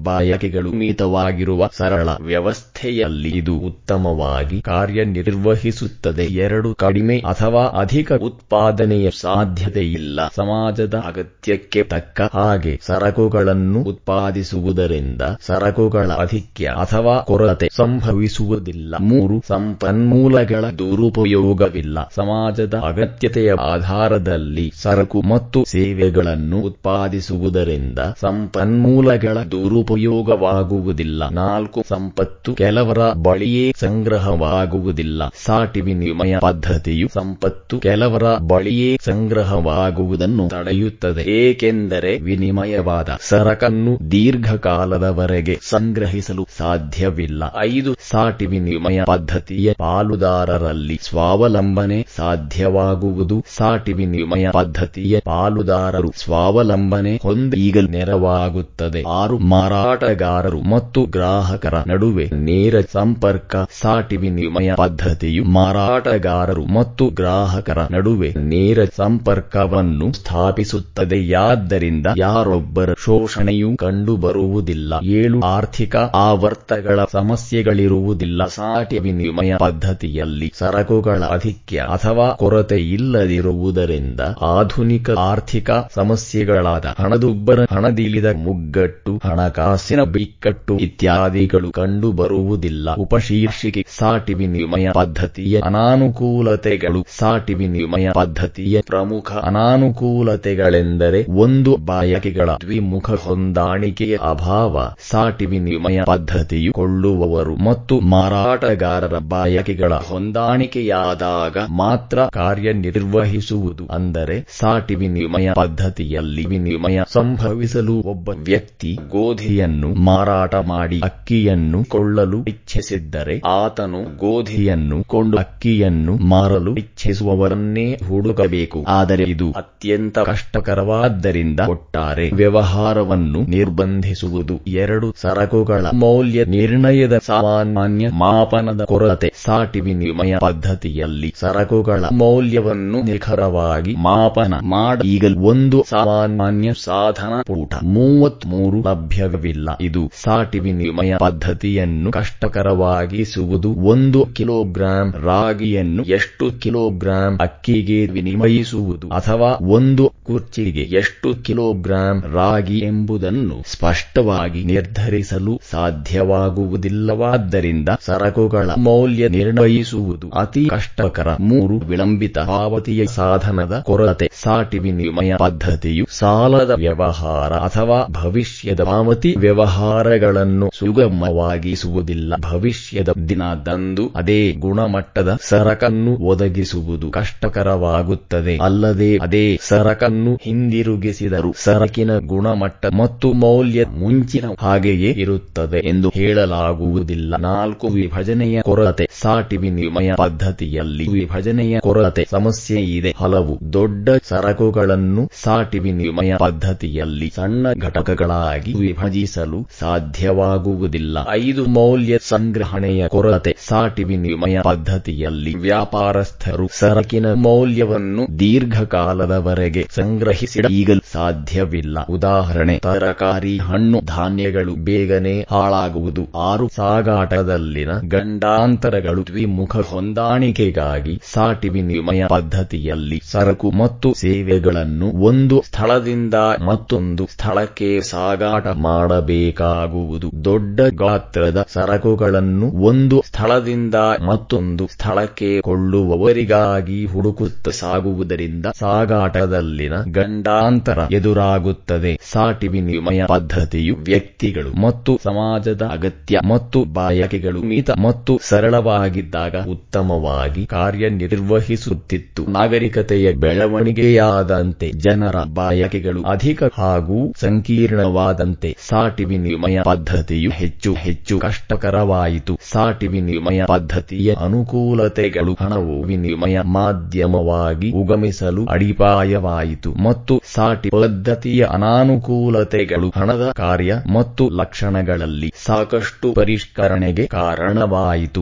ಬಯಕೆಗಳು ಮಿತವಾಗಿರುವ ಸರಳ ವ್ಯವಸ್ಥೆಯಲ್ಲಿ ಇದು ಉತ್ತಮವಾಗಿ ಕಾರ್ಯನಿರ್ವಹಿಸುತ್ತದೆ. ಎರಡು ಕಡಿಮೆ ಅಥವಾ ಅಧಿಕ ಉತ್ಪಾದನೆಯ ಸಾಧ್ಯತೆಯಿಲ್ಲ. ಸಮಾಜದ ಅಗತ್ಯಕ್ಕೆ ತಕ್ಕ ಹಾಗೆ ಸರಕುಗಳನ್ನು ಉತ್ಪಾದಿಸುವುದರಿಂದ ಸರಕುಗಳ ಅಧಿಕ್ಯ ಅಥವಾ ಕೊರತೆ ಸಂಭವಿಸುವುದಿಲ್ಲ. ಮೂರು, ಸಂಪನ್ಮೂಲಗಳ ದುರುಪಯೋಗವಿಲ್ಲ. ಸಮಾಜದ ಅಗತ್ಯತೆಯ ಆಧಾರದಲ್ಲಿ ಸರಕು ಮತ್ತು ಸೇವೆಗಳನ್ನು ಉತ್ಪಾದಿಸುವುದರಿಂದ ಸಂಪನ್ಮೂಲಗಳ ದುರುಪಯೋಗವಾಗುವುದಿಲ್ಲ ನಾಲ್ಕು ಸಂಪತ್ತು ಕೆಲವರ ಬಳಿಯೇ ಸಂಗ್ರಹವಾಗುವುದಿಲ್ಲ. ಸಾಟಿ ವಿನಿಮಯ ಪದ್ಧತಿಯು ಸಂಪತ್ತು ಕೆಲವರ ಬಳಿಯೇ ಸಂಗ್ರಹವಾಗುವುದನ್ನು ತಡೆಯುತ್ತದೆ. ಏಕೆಂದರೆ ವಿನಿಮಯವಾದ ಸರಕನ್ನು ದೀರ್ಘಕಾಲದವರೆಗೆ ಸಂಗ್ರಹಿಸಲು ಸಾಧ್ಯವಿಲ್ಲ. ಐದು ಸಾಟಿ ವಿನಿಮಯ ಪದ್ಧತಿಯ ಪಾಲುದಾರರಲ್ಲಿ ಸ್ವಾವಲಂಬನೆ ಸಾಧ್ಯವಾಗುವುದು. ಸಾಟಿ ವಿನಿಮಯ ಪದ್ಧತಿಯ ಪಾಲುದಾರರು ಸ್ವಾವಲಂಬನೆ ಹೊಂದ ಈಗಲೂ ನೆರವಾಗುತ್ತದೆ. ಆರು ಮಾರಾಟಗಾರರು ಮತ್ತು ಗ್ರಾಹಕರ ನಡುವೆ ನೇರ ಸಂಪರ್ಕ, ಸಾಟಿ ವಿನಿಮಯ ಪದ್ಧತಿಯು ಮಾರಾಟಗಾರರು ಮತ್ತು ಗ್ರಾಹಕರ ನಡುವೆ ನೇರ ಸಂಪರ್ಕವನ್ನು ಸ್ಥಾಪಿಸುತ್ತದೆಯಾದ್ದರಿಂದ ಯಾರೊಬ್ಬರ ಶೋಷಣೆಯೂ ಕಂಡುಬರುವುದಿಲ್ಲ, ಏಳು ಆರ್ಥಿಕ ಆವರ್ತಗಳ ಸಮಸ್ಯೆಗಳಿರುವುದಿಲ್ಲ. ಸಾಟಿ ವಿನಿಮಯ ಪದ್ಧತಿಯಲ್ಲಿ ಸರಕುಗಳ ಅಧಿಕ್ಯ ಅಥವಾ ಕೊರತೆ ಇಲ್ಲದಿರುವುದರಿಂದ ಆಧುನಿಕ ಆರ್ಥಿಕ ಸಮಸ್ಯೆಗಳಾದ ಹಣದುಬ್ಬರ, ಹಣದಿಲಿದ ಮುಗ್ಗಟ್ಟು, ಹಣಕಾಸಿನ ಬಿಕ್ಕಟ್ಟು ಇತ್ಯಾದಿಗಳು ಕಂಡುಬರುವುದಿಲ್ಲ. ಬರುವುದಿಲ್ಲ ಉಪಶೀರ್ಷಿಕೆ ಸಾಟಿ ವಿನಿಮಯ ಪದ್ಧತಿಯ ಅನಾನುಕೂಲತೆಗಳು ಸಾಟಿ ವಿನಿಮಯ ಪದ್ಧತಿಯ ಪ್ರಮುಖ ಅನಾನುಕೂಲತೆಗಳೆಂದರೆ ಒಂದು ಬಯಕೆಗಳ ದ್ವಿಮುಖ ಹೊಂದಾಣಿಕೆಯ ಅಭಾವ ಸಾಟಿ ವಿನಿಮಯ ಪದ್ಧತಿಯು ಕೊಳ್ಳುವವರು ಮತ್ತು ಮಾರಾಟಗಾರರ ಬಯಕೆಗಳ ಹೊಂದಾಣಿಕೆಯಾದಾಗ ಮಾತ್ರ ಕಾರ್ಯನಿರ್ವಹಿಸುವುದು. ಅಂದರೆ ಸಾಟಿ ವಿನಿಮಯ ಪದ್ಧತಿಯಲ್ಲಿ ವಿನಿಮಯ ಸಂಭವಿಸಲು ಒಬ್ಬ ವ್ಯಕ್ತಿ ಗೋಧಿಯನ್ನು ಮಾರಾಟ ಮಾಡಿ ಅಕ್ಕಿಯನ್ನು ಕೊಳ್ಳಲು ಇಚ್ಛಿಸಿದ್ದರೆ ಆತನು ಗೋಧಿಯನ್ನು ಕೊಂಡು ಅಕ್ಕಿಯನ್ನು ಮಾರಲು ಇಚ್ಛಿಸುವವರನ್ನೇ ಹುಡುಕಬೇಕು. ಆದರೆ ಇದು ಅತ್ಯಂತ ಕಷ್ಟಕರವಾದ್ದರಿಂದ ಒಟ್ಟಾರೆ ವ್ಯವಹಾರವನ್ನು ನಿರ್ಬಂಧಿಸುವುದು ಎರಡು ಸರಕುಗಳ ಮೌಲ್ಯ ನಿರ್ಣಯದ ಸಾಮಾನ್ಯ ಮಾಪನದ ಕೊರತೆ. ಸಾಟಿ ವಿನಿಮಯ ಪದ್ಧತಿಯಲ್ಲಿ ಸರಕುಗಳ ಮೌಲ್ಯವನ್ನು ನಿಖರವಾಗಿ ಮಾಪನ ಮಾಡ ಈಗ ಒಂದು ಸಾಮಾನ್ಯ ಸಾಧನ ಪೂಟ. ಮೂವತ್ಮೂರು ಲಭ್ಯವಿಲ್ಲ. ಇದು ಸಾಟಿ ವಿನಿಮಯ ಪದ್ಧತಿಯನ್ನು ಕಷ್ಟಕರವಾಗಿಸುವುದು. ಒಂದು ಕಿಲೋಗ್ರಾಂ ರಾಗಿಯನ್ನು ಎಷ್ಟು ಕಿಲೋಗ್ರಾಂ ಅಕ್ಕಿಗೆ ವಿನಿಮಯಿಸುವುದು ಅಥವಾ ಒಂದು ಕುರ್ಚಿಗೆ ಎಷ್ಟು ಕಿಲೋಗ್ರಾಂ ರಾಗಿ ಎಂಬುದನ್ನು ಸ್ಪಷ್ಟವಾಗಿ ನಿರ್ಧರಿಸಲು ಸಾಧ್ಯವಾಗುವುದಿಲ್ಲವಾದ್ದರಿಂದ ಸರಕುಗಳ ಮೌಲ್ಯ ನಿರ್ಣಯಿಸುವುದು ಅತಿ ಕಷ್ಟಕರ. ಮೂರು ವಿಳಂಬಿತ ಪಾವತಿಯ ಸಾಧನದ ಕೊರತೆ. ಸಾಟಿ ವಿನಿಮಯ ಪದ್ಧತಿಯು ಸಾಲದ ವ್ಯವಹಾರ ಅಥವಾ ಭವಿಷ್ಯದ ಪಾವತಿ ವ್ಯವಹಾರಗಳನ್ನು ಸುಗಮವಾಗಿಸುವುದಿಲ್ಲ. ಭವಿಷ್ಯದ ದಿನದಂದು ಅದೇ ಗುಣಮಟ್ಟದ ಸರಕನ್ನು ಒದಗಿಸುವುದು ಕಷ್ಟಕರವಾಗುತ್ತದೆ. ಅಲ್ಲದೆ ಅದೇ ಸರಕನ್ನು ಹಿಂದಿರುಗಿಸಿದರು ಸರಕಿನ ಗುಣಮಟ್ಟ ಮತ್ತು ಮೌಲ್ಯ ಮುಂಚಿನ ಹಾಗೆಯೇ ಇರುತ್ತದೆ ಎಂದು ಹೇಳಲಾಗುವುದಿಲ್ಲ. ನಾಲ್ಕು ವಿಭಜನೆಯ ಕೊರತೆ ಸಾಟಿ ವಿನಿಮಯ ಪದ್ಧತಿಯಲ್ಲಿ ವಿಭಜನೆಯ ಕೊರತೆ ಸಮಸ್ಯೆ ಇದೆ. ಹಲವು ದೊಡ್ಡ ಸರಕುಗಳನ್ನು ಸಾಟಿ ವಿನಿಮಯ ಪದ್ಧತಿಯಲ್ಲಿ ಸಣ್ಣ ಘಟಕಗಳಾಗಿ ವಿಭಜಿಸಲು ಸಾಧ್ಯವಾಗುವುದಿಲ್ಲ. ಐದು ಮೌಲ್ಯ ಸಂಗ್ರಹಣೆಯ ಕೊರತೆ ಸಾಟಿ ವಿನಿಮಯ ಪದ್ಧತಿಯಲ್ಲಿ ವ್ಯಾಪಾರಸ್ಥರು ಸರಕಿನ ಮೌಲ್ಯವನ್ನು ದೀರ್ಘಕಾಲದವರೆಗೆ ಸಂಗ್ರಹಿಸಿಡೀಗಲು ಸಾಧ್ಯವಿಲ್ಲ. ಉದಾಹರಣೆ, ತರಕಾರಿ, ಹಣ್ಣು, ಧಾನ್ಯಗಳು ಬೇಗನೆ ಹಾಳಾಗುವುದು. ಆರು ಸಾಗಾಟದಲ್ಲಿನ ಗಂಡಾಂತರಗಳು ದ್ವಿಮುಖ ಹೊಂದಾಣಿಕೆಗಾಗಿ ಸಾಟಿ ವಿನಿಮಯ ಪದ್ಧತಿಯಲ್ಲಿ ಸರಕು ಮತ್ತು ಸೇವೆಗಳನ್ನು ಒಂದು ಸ್ಥಳದಿಂದ ಮತ್ತೊಂದು ಸ್ಥಳಕ್ಕೆ ಸಾಗಾಟ ಮಾಡಬೇಕಾಗುವುದು. ದೊಡ್ಡ ಗಾತ್ರದ ಸರಕುಗಳನ್ನು ಒಂದು ಸ್ಥಳದಿಂದ ಮತ್ತೊಂದು ಸ್ಥಳಕ್ಕೆ ಕೊಳ್ಳುವವರಿಗಾಗಿ ಹುಡುಕುತ್ತ ಸಾಗುವುದರಿಂದ ಸಾಗಾಟದಲ್ಲಿನ ಗಂಡಾಂತರ ಎದುರಾಗುತ್ತದೆ. ಸಾಟಿ ವಿನಿಮಯ ಪದ್ಧತಿಯು ವ್ಯಕ್ತಿಗಳು ಮತ್ತು ಸಮಾಜದ ಅಗತ್ಯ ಮತ್ತು ಬಯಕೆಗಳು ಮಿತ ಮತ್ತು ಸರಳವಾಗಿದ್ದಾಗ ಉತ್ತಮವಾಗಿ ಕಾರ್ಯನಿರ್ವಹಿಸುತ್ತಿತ್ತು. ನಾಗರಿಕತೆಯ ಬೆಳವಣಿಗೆಯಾದಂತೆ ಜನರ ಬಯಕೆಗಳು ಅಧಿಕ ಹಾಗೂ ಸಂಕೀರ್ಣವಾದಂತೆ ಸಾಟಿ ವಿನಿಮಯ ಪದ್ಧತಿಯು ಹೆಚ್ಚು ಹೆಚ್ಚು ಕಷ್ಟಕರವಾಯಿತು. ಸಾಟಿ ವಿನಿಮಯ ಪದ್ಧತಿಯ ಅನುಕೂಲತೆಗಳು ಹಣವು ವಿನಿಮಯ ಮಾಧ್ಯಮವಾಗಿ ಉಗಮಿಸಲು ಅಡಿಪಾಯವಾಯಿತು ಮತ್ತು ಸಾಟಿ ಪದ್ಧತಿಯ ಅನಾನುಕೂಲತೆಗಳು ಹಣದ ಕಾರ್ಯ ಮತ್ತು ಲಕ್ಷಣಗಳಲ್ಲಿ ಸಾಕಷ್ಟು ಪರಿಷ್ಕರಣೆಗೆ ಕಾರಣವಾಯಿತು.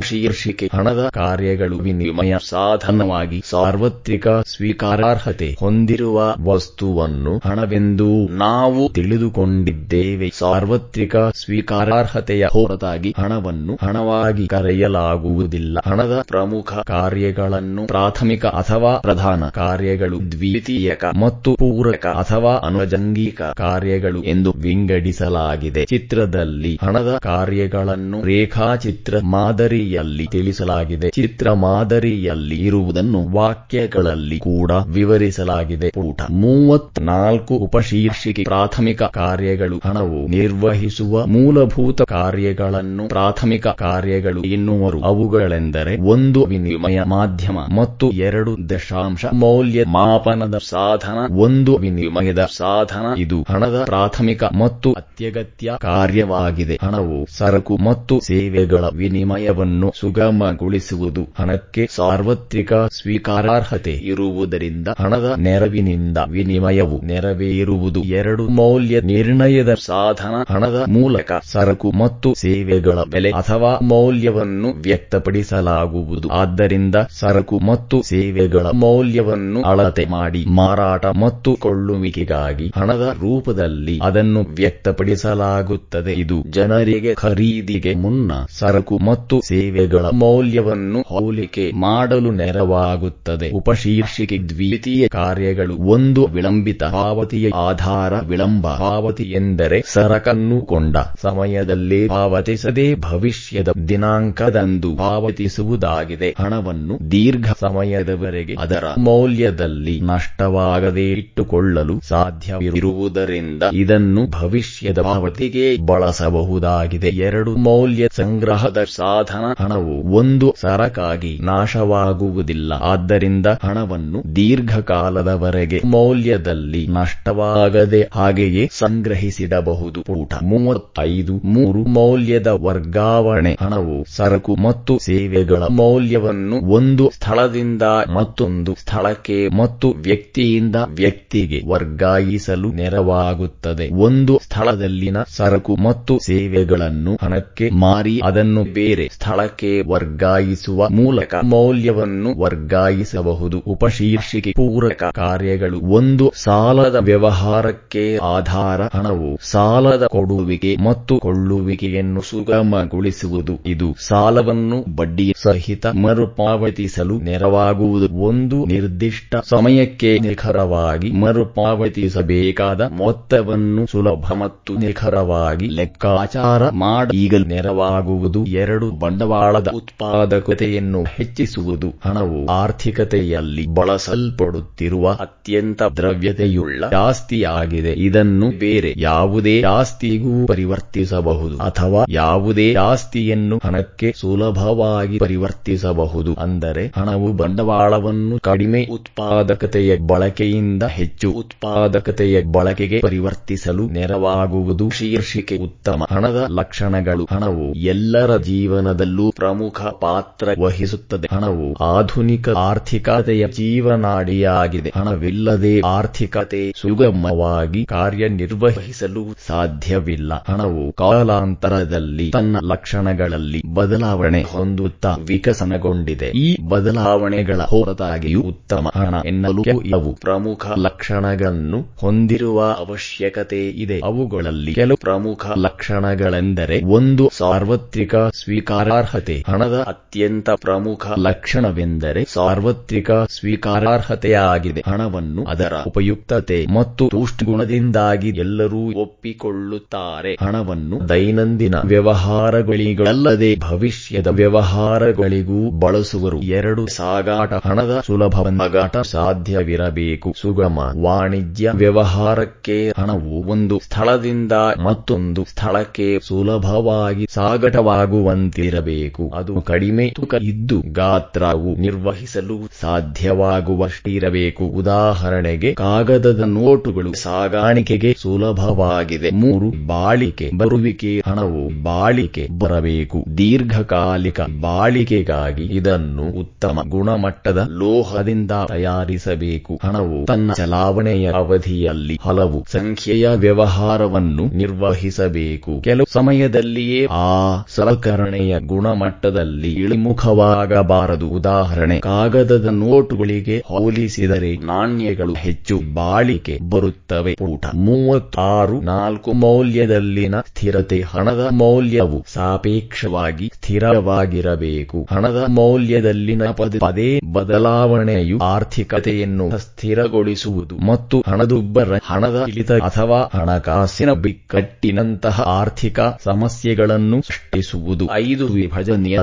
ಹಣದ ಕಾರ್ಯಗಳು ವಿನಿಮಯ ಸಾಧನವಾಗಿ ಸಾರ್ವತ್ರಿಕ ಸ್ವೀಕಾರಾರ್ಹತೆ ಹೊಂದಿರುವ ವಸ್ತುವನ್ನು ಹಣವೆಂದು ನಾವು ತಿಳಿದುಕೊಂಡಿದ್ದೇವೆ. ಸಾರ್ವತ್ರಿಕ ಸ್ವೀಕಾರಾರ್ಹತೆಯ ಹೊರತಾಗಿ ಹಣವನ್ನು ಹಣವಾಗಿ ಕರೆಯಲಾಗುವುದಿಲ್ಲ. ಹಣದ ಪ್ರಮುಖ ಕಾರ್ಯಗಳನ್ನು ಪ್ರಾಥಮಿಕ ಅಥವಾ ಪ್ರಧಾನ ಕಾರ್ಯಗಳು, ದ್ವಿತೀಯಕ ಮತ್ತು ಪೂರಕ ಅಥವಾ ಅನುಜಂಗಿಕ ಕಾರ್ಯಗಳು ಎಂದು ವಿಂಗಡಿಸಲಾಗಿದೆ. ಚಿತ್ರದಲ್ಲಿ ಹಣದ ಕಾರ್ಯಗಳನ್ನು ರೇಖಾಚಿತ್ರ ಮಾದರಿಯಲ್ಲಿ ತಿಳಿಸಲಾಗಿದೆ. ಚಿತ್ರ ಮಾದರಿಯಲ್ಲಿ ಇರುವುದನ್ನು ವಾಕ್ಯಗಳಲ್ಲಿ ಕೂಡ ವಿವರಿಸಲಾಗಿದೆ. ಪುಟ ಮೂವತ್ನಾಲ್ಕು ಉಪಶೀರ್ಷಿಕೆ ಪ್ರಾಥಮಿಕ ಕಾರ್ಯಗಳು ಹಣವು ನಿರ್ವಹಿಸುವ ಮೂಲಭೂತ ಕಾರ್ಯಗಳನ್ನು ಪ್ರಾಥಮಿಕ ಕಾರ್ಯಗಳು ಎನ್ನುವರು. ಅವುಗಳೆಂದರೆ ಒಂದು ವಿನಿಮಯ ಮಾಧ್ಯಮ ಮತ್ತು ಎರಡು ದಶಾಂಶ ಮೌಲ್ಯ ಮಾಪನದ ಸಾಧನ, ಒಂದು ವಿನಿಮಯದ ಸಾಧನ. ಇದು ಹಣದ ಪ್ರಾಥಮಿಕ ಮತ್ತು ಅತ್ಯಗತ್ಯ ಕಾರ್ಯವಾಗಿದೆ. ಹಣವು ಸರಕು ಮತ್ತು ಸೇವೆಗಳ ವಿನಿಮಯವನ್ನು ಸುಗಮಗೊಳಿಸುವುದು ಹಣಕ್ಕೆ ಸಾರ್ವತ್ರಿಕ ಸ್ವೀಕಾರಾರ್ಹತೆ ಇರುವುದರಿಂದ ಹಣದ ನೆರವಿನಿಂದ ವಿನಿಮಯವು ನೆರವೇರುವುದು ಎರಡು ಮೌಲ್ಯ ನಿರ್ಣಯದ ಸಾಧನ ಹಣದ ಮೂಲಕ ಸರಕು ಮತ್ತು ಸೇವೆಗಳ ಬೆಲೆ ಅಥವಾ ಮೌಲ್ಯವನ್ನು ವ್ಯಕ್ತಪಡಿಸಲಾಗುವುದು. ಆದ್ದರಿಂದ ಸರಕು ಮತ್ತು ಸೇವೆಗಳ ಮೌಲ್ಯವನ್ನು ಅಳತೆ ಮಾಡಿ ಮಾರಾಟ ಮತ್ತು ಕೊಳ್ಳುವಿಕೆಗಾಗಿ ಹಣದ ರೂಪದಲ್ಲಿ ಅದನ್ನು ವ್ಯಕ್ತಪಡಿಸಲಾಗುತ್ತದೆ. ಇದು ಜನರಿಗೆ ಖರೀದಿಗೆ ಮುನ್ನ ಸರಕು ಮತ್ತು ಸೇವೆಗಳ ಮೌಲ್ಯವನ್ನು ಹೋಲಿಕೆ ಮಾಡಲು ನೆರವಾಗುತ್ತದೆ. ಉಪಶೀರ್ಷಿಕೆ ದ್ವಿತೀಯ ಕಾರ್ಯಗಳು ಒಂದು ವಿಳಂಬಿತ ಪಾವತಿಯ ಆಧಾರ ವಿಳಂಬ ಪಾವತಿ ಎಂದರೆ ಸರಕನ್ನು ಕೊಂಡ ಸಮಯದಲ್ಲಿ ಪಾವತಿಸದೆ ಭವಿಷ್ಯದ ದಿನಾಂಕದಂದು ಪಾವತಿಸುವುದಾಗಿದೆ. ಹಣವನ್ನು ದೀರ್ಘ ಸಮಯದವರೆಗೆ ಅದರ ಮೌಲ್ಯದಲ್ಲಿ ನಷ್ಟವಾಗದೆ ಇಟ್ಟುಕೊಳ್ಳಲು ಸಾಧ್ಯವಿರುವುದರಿಂದ ಇದನ್ನು ಭವಿಷ್ಯದ ಪಾವತಿಗೆ ಬಳಸಬಹುದಾಗಿದೆ. ಎರಡು ಮೌಲ್ಯ ಸಂಗ್ರಹದ ಸಾಧನ ಹಣವು ಒಂದು ಸರಕಾಗಿ ನಾಶವಾಗುವುದಿಲ್ಲ. ಆದ್ದರಿಂದ ಹಣವನ್ನು ದೀರ್ಘಕಾಲದವರೆಗೆ ಮೌಲ್ಯದಲ್ಲಿ ನಷ್ಟವಾಗದೆ ಹಾಗೆಯೇ ಸಂಗ್ರಹಿಸಿಡಬಹುದು. ಊಟ ಮೂವತ್ತೈದು, ಮೂರು ಮೌಲ್ಯದ ವರ್ಗಾವಣೆ ಹಣವು ಸರಕು ಮತ್ತು ಸೇವೆಗಳ ಮೌಲ್ಯವನ್ನು ಒಂದು ಸ್ಥಳದಿಂದ ಮತ್ತೊಂದು ಸ್ಥಳಕ್ಕೆ ಮತ್ತು ವ್ಯಕ್ತಿಯಿಂದ ವ್ಯಕ್ತಿಗೆ ವರ್ಗಾಯಿಸಲು ನೆರವಾಗುತ್ತದೆ. ಒಂದು ಸ್ಥಳದಲ್ಲಿನ ಸರಕು ಮತ್ತು ಸೇವೆಗಳನ್ನು ಹಣಕ್ಕೆ ಮಾರಿ ಅದನ್ನು ಬೇರೆ ಸ್ಥಳಕ್ಕೆ ವರ್ಗಾಯಿಸುವ ಮೂಲಕ ಮೌಲ್ಯವನ್ನು ವರ್ಗಾಯಿಸಬಹುದು. ಉಪಶೀರ್ಷಿಕೆ ಪೂರಕ ಕಾರ್ಯಗಳು. ಒಂದು ಸಾಲದ ವ್ಯವಹಾರಕ್ಕೆ ಆಧಾರ ಹಣವು ಸಾಲದ ಕೊಡುವಿಕೆ ಮತ್ತು ಕೊಳ್ಳುವಿಕೆಯನ್ನು ಸುಗಮಗೊಳಿಸುವುದು. ಇದು ಸಾಲವನ್ನು ಬಡ್ಡಿ ಸಹಿತ ಮರುಪಾವತಿಸಲು ನೆರವಾಗುವುದು. ಒಂದು ನಿರ್ದಿಷ್ಟ ಸಮಯಕ್ಕೆ ನಿಖರವಾಗಿ ಮರುಪಾವತಿಸಬೇಕಾದ ಮೊತ್ತವನ್ನು ಸುಲಭ ಮತ್ತು ನಿಖರವಾಗಿ ಲೆಕ್ಕಾಚಾರ ಮಾಡೀಗಲು ನೆರವಾಗುವುದು. ಎರಡು ಬಂಡವಾಳದ ಉತ್ಪಾದಕತೆಯನ್ನು ಹೆಚ್ಚಿಸುವುದು, ಹಣವು ಆರ್ಥಿಕತೆಯಲ್ಲಿ ಬಳಸಲ್ಪಡುತ್ತಿರುವ ಅತ್ಯಂತ ದ್ರವ್ಯತೆಯುಳ್ಳ ಆಸ್ತಿಯಾಗಿದೆ ಇದನ್ನು ಬೇರೆ ಯಾವುದೇ ಆಸ್ತಿಗೂ ಪರಿವರ್ತಿಸಬಹುದು ಅಥವಾ ಯಾವುದೇ ಆಸ್ತಿಯನ್ನು ಹಣಕ್ಕೆ ಸುಲಭವಾಗಿ ಪರಿವರ್ತಿಸಬಹುದು. ಅಂದರೆ ಹಣವು ಬಂಡವಾಳವನ್ನು ಕಡಿಮೆ ಉತ್ಪಾದಕತೆಯ ಬಳಕೆಯಿಂದ ಹೆಚ್ಚು ಉತ್ಪಾದಕತೆಯ ಬಳಕೆಗೆ ಪರಿವರ್ತಿಸಲು ನೆರವಾಗುವುದು ಶೀರ್ಷಿಕೆ ಉತ್ತಮ. ಹಣದ ಲಕ್ಷಣಗಳು ಹಣವು ಎಲ್ಲರ ಜೀವನದಲ್ಲೂ ಪ್ರಮುಖ ಪಾತ್ರ ವಹಿಸುತ್ತದೆ. ಹಣವು ಆಧುನಿಕ ಆರ್ಥಿಕತೆಯ ಜೀವನಾಡಿಯಾಗಿದೆ. ಹಣವಿಲ್ಲದೆ ಆರ್ಥಿಕತೆ ಸುಗಮವಾಗಿ ಕಾರ್ಯನಿರ್ವಹಿಸಲು ಸಾಧ್ಯವಿಲ್ಲ. ಹಣವು ಕಾಲಾಂತರದಲ್ಲಿ ತನ್ನ ಲಕ್ಷಣಗಳಲ್ಲಿ ಬದಲಾವಣೆ ಹೊಂದುತ್ತಾ ವಿಕಸನಗೊಂಡಿದೆ. ಈ ಬದಲಾವಣೆಗಳ ಹೊರತಾಗಿಯೂ ಉತ್ತಮ ಹಣ ಎನ್ನಲು ಕೆಲವು ಪ್ರಮುಖ ಲಕ್ಷಣಗಳನ್ನು ಹೊಂದಿರುವ ಅವಶ್ಯಕತೆ ಇದೆ. ಅವುಗಳಲ್ಲಿ ಕೆಲವು ಪ್ರಮುಖ ಲಕ್ಷಣಗಳೆಂದರೆ ಒಂದು ಸಾರ್ವತ್ರಿಕ ಸ್ವೀಕಾರಾರ್ಹತೆ. ಹಣದ ಅತ್ಯಂತ ಪ್ರಮುಖ ಲಕ್ಷಣವೆಂದರೆ ಸಾರ್ವತ್ರಿಕ ಸ್ವೀಕಾರಾರ್ಹತೆಯಾಗಿದೆ. ಹಣವನ್ನು ಅದರ ಉಪಯುಕ್ತತೆ ಮತ್ತು ತುಷ್ಟಗುಣದಿಂದಾಗಿ ಎಲ್ಲರೂ ಒಪ್ಪಿಕೊಳ್ಳುತ್ತಾರೆ. ಹಣವನ್ನು ದೈನಂದಿನ ವ್ಯವಹಾರಗಳಿಗಳಲ್ಲದೆ ಭವಿಷ್ಯದ ವ್ಯವಹಾರಗಳಿಗೂ ಬಳಸುವರು. ಎರಡು ಸಾಗಾಟ ಹಣದ ಸುಲಭ ಸಾಗಾಟ ಸಾಧ್ಯವಿರಬೇಕು. ಸುಗಮ ವಾಣಿಜ್ಯ ವ್ಯವಹಾರಕ್ಕೆ ಹಣವು ಒಂದು ಸ್ಥಳದಿಂದ ಮತ್ತೊಂದು ಸ್ಥಳಕ್ಕೆ ಸುಲಭವಾಗಿ ಸಾಗಾಟವಾಗುವಂತಿರಬೇಕು. ಅದು ಕಡಿಮೆ ತೂಕ ಇದ್ದು ಗಾತ್ರವು ನಿರ್ವಹಿಸಲು ಸಾಧ್ಯವಾಗುವಷ್ಟಿರಬೇಕು. ಉದಾಹರಣೆಗೆ, ಕಾಗದದ ನೋಟುಗಳು ಸಾಗಾಣಿಕೆಗೆ ಸುಲಭವಾಗಿದೆ. ಮೂರು, ಬಾಳಿಕೆ ಬರುವಿಕೆ ಹಣವು ಬಾಳಿಕೆ ಬರಬೇಕು. ದೀರ್ಘಕಾಲಿಕ ಬಾಳಿಕೆಗಾಗಿ ಇದನ್ನು ಉತ್ತಮ ಗುಣಮಟ್ಟದ ಲೋಹದಿಂದ ತಯಾರಿಸಬೇಕು. ಹಣವು ತನ್ನ ಚಲಾವಣೆಯ ಅವಧಿಯಲ್ಲಿ ಹಲವು ಸಂಖ್ಯೆಯ ವ್ಯವಹಾರವನ್ನು ನಿರ್ವಹಿಸಬೇಕು. ಕೆಲವು ಸಮಯದಲ್ಲಿಯೇ ಆ ಸಲಕರಣೆಯ ಗುಣಮಟ್ಟದಲ್ಲಿ ಇಳಿಮುಖವಾಗಬಾರದು. ಉದಾಹರಣೆ, ಕಾಗದದ ನೋಟುಗಳಿಗೆ ಹೋಲಿಸಿದರೆ ನಾಣ್ಯಗಳು ಹೆಚ್ಚು ಬಾಳಿಕೆ ಬರುತ್ತವೆ. ಊಟ ಮೂವತ್ತಾರು ನಾಲ್ಕು ಮೌಲ್ಯದಲ್ಲಿನ ಸ್ಥಿರತೆ ಹಣದ ಮೌಲ್ಯವು ಸಾಪೇಕ್ಷವಾಗಿ ಸ್ಥಿರವಾಗಿರಬೇಕು. ಹಣದ ಮೌಲ್ಯದಲ್ಲಿನ ಪದೇ ಪದೇ ಬದಲಾವಣೆಯು ಆರ್ಥಿಕತೆಯನ್ನು ಸ್ಥಿರಗೊಳಿಸುವುದು ಮತ್ತು ಹಣದುಬ್ಬರ, ಹಣದ ಇಳಿತ ಅಥವಾ ಹಣಕಾಸಿನ ಬಿಕ್ಕಟ್ಟಿನಂತಹ ಆರ್ಥಿಕ ಸಮಸ್ಯೆಗಳನ್ನು ಸೃಷ್ಟಿಸುವುದು. ಐದು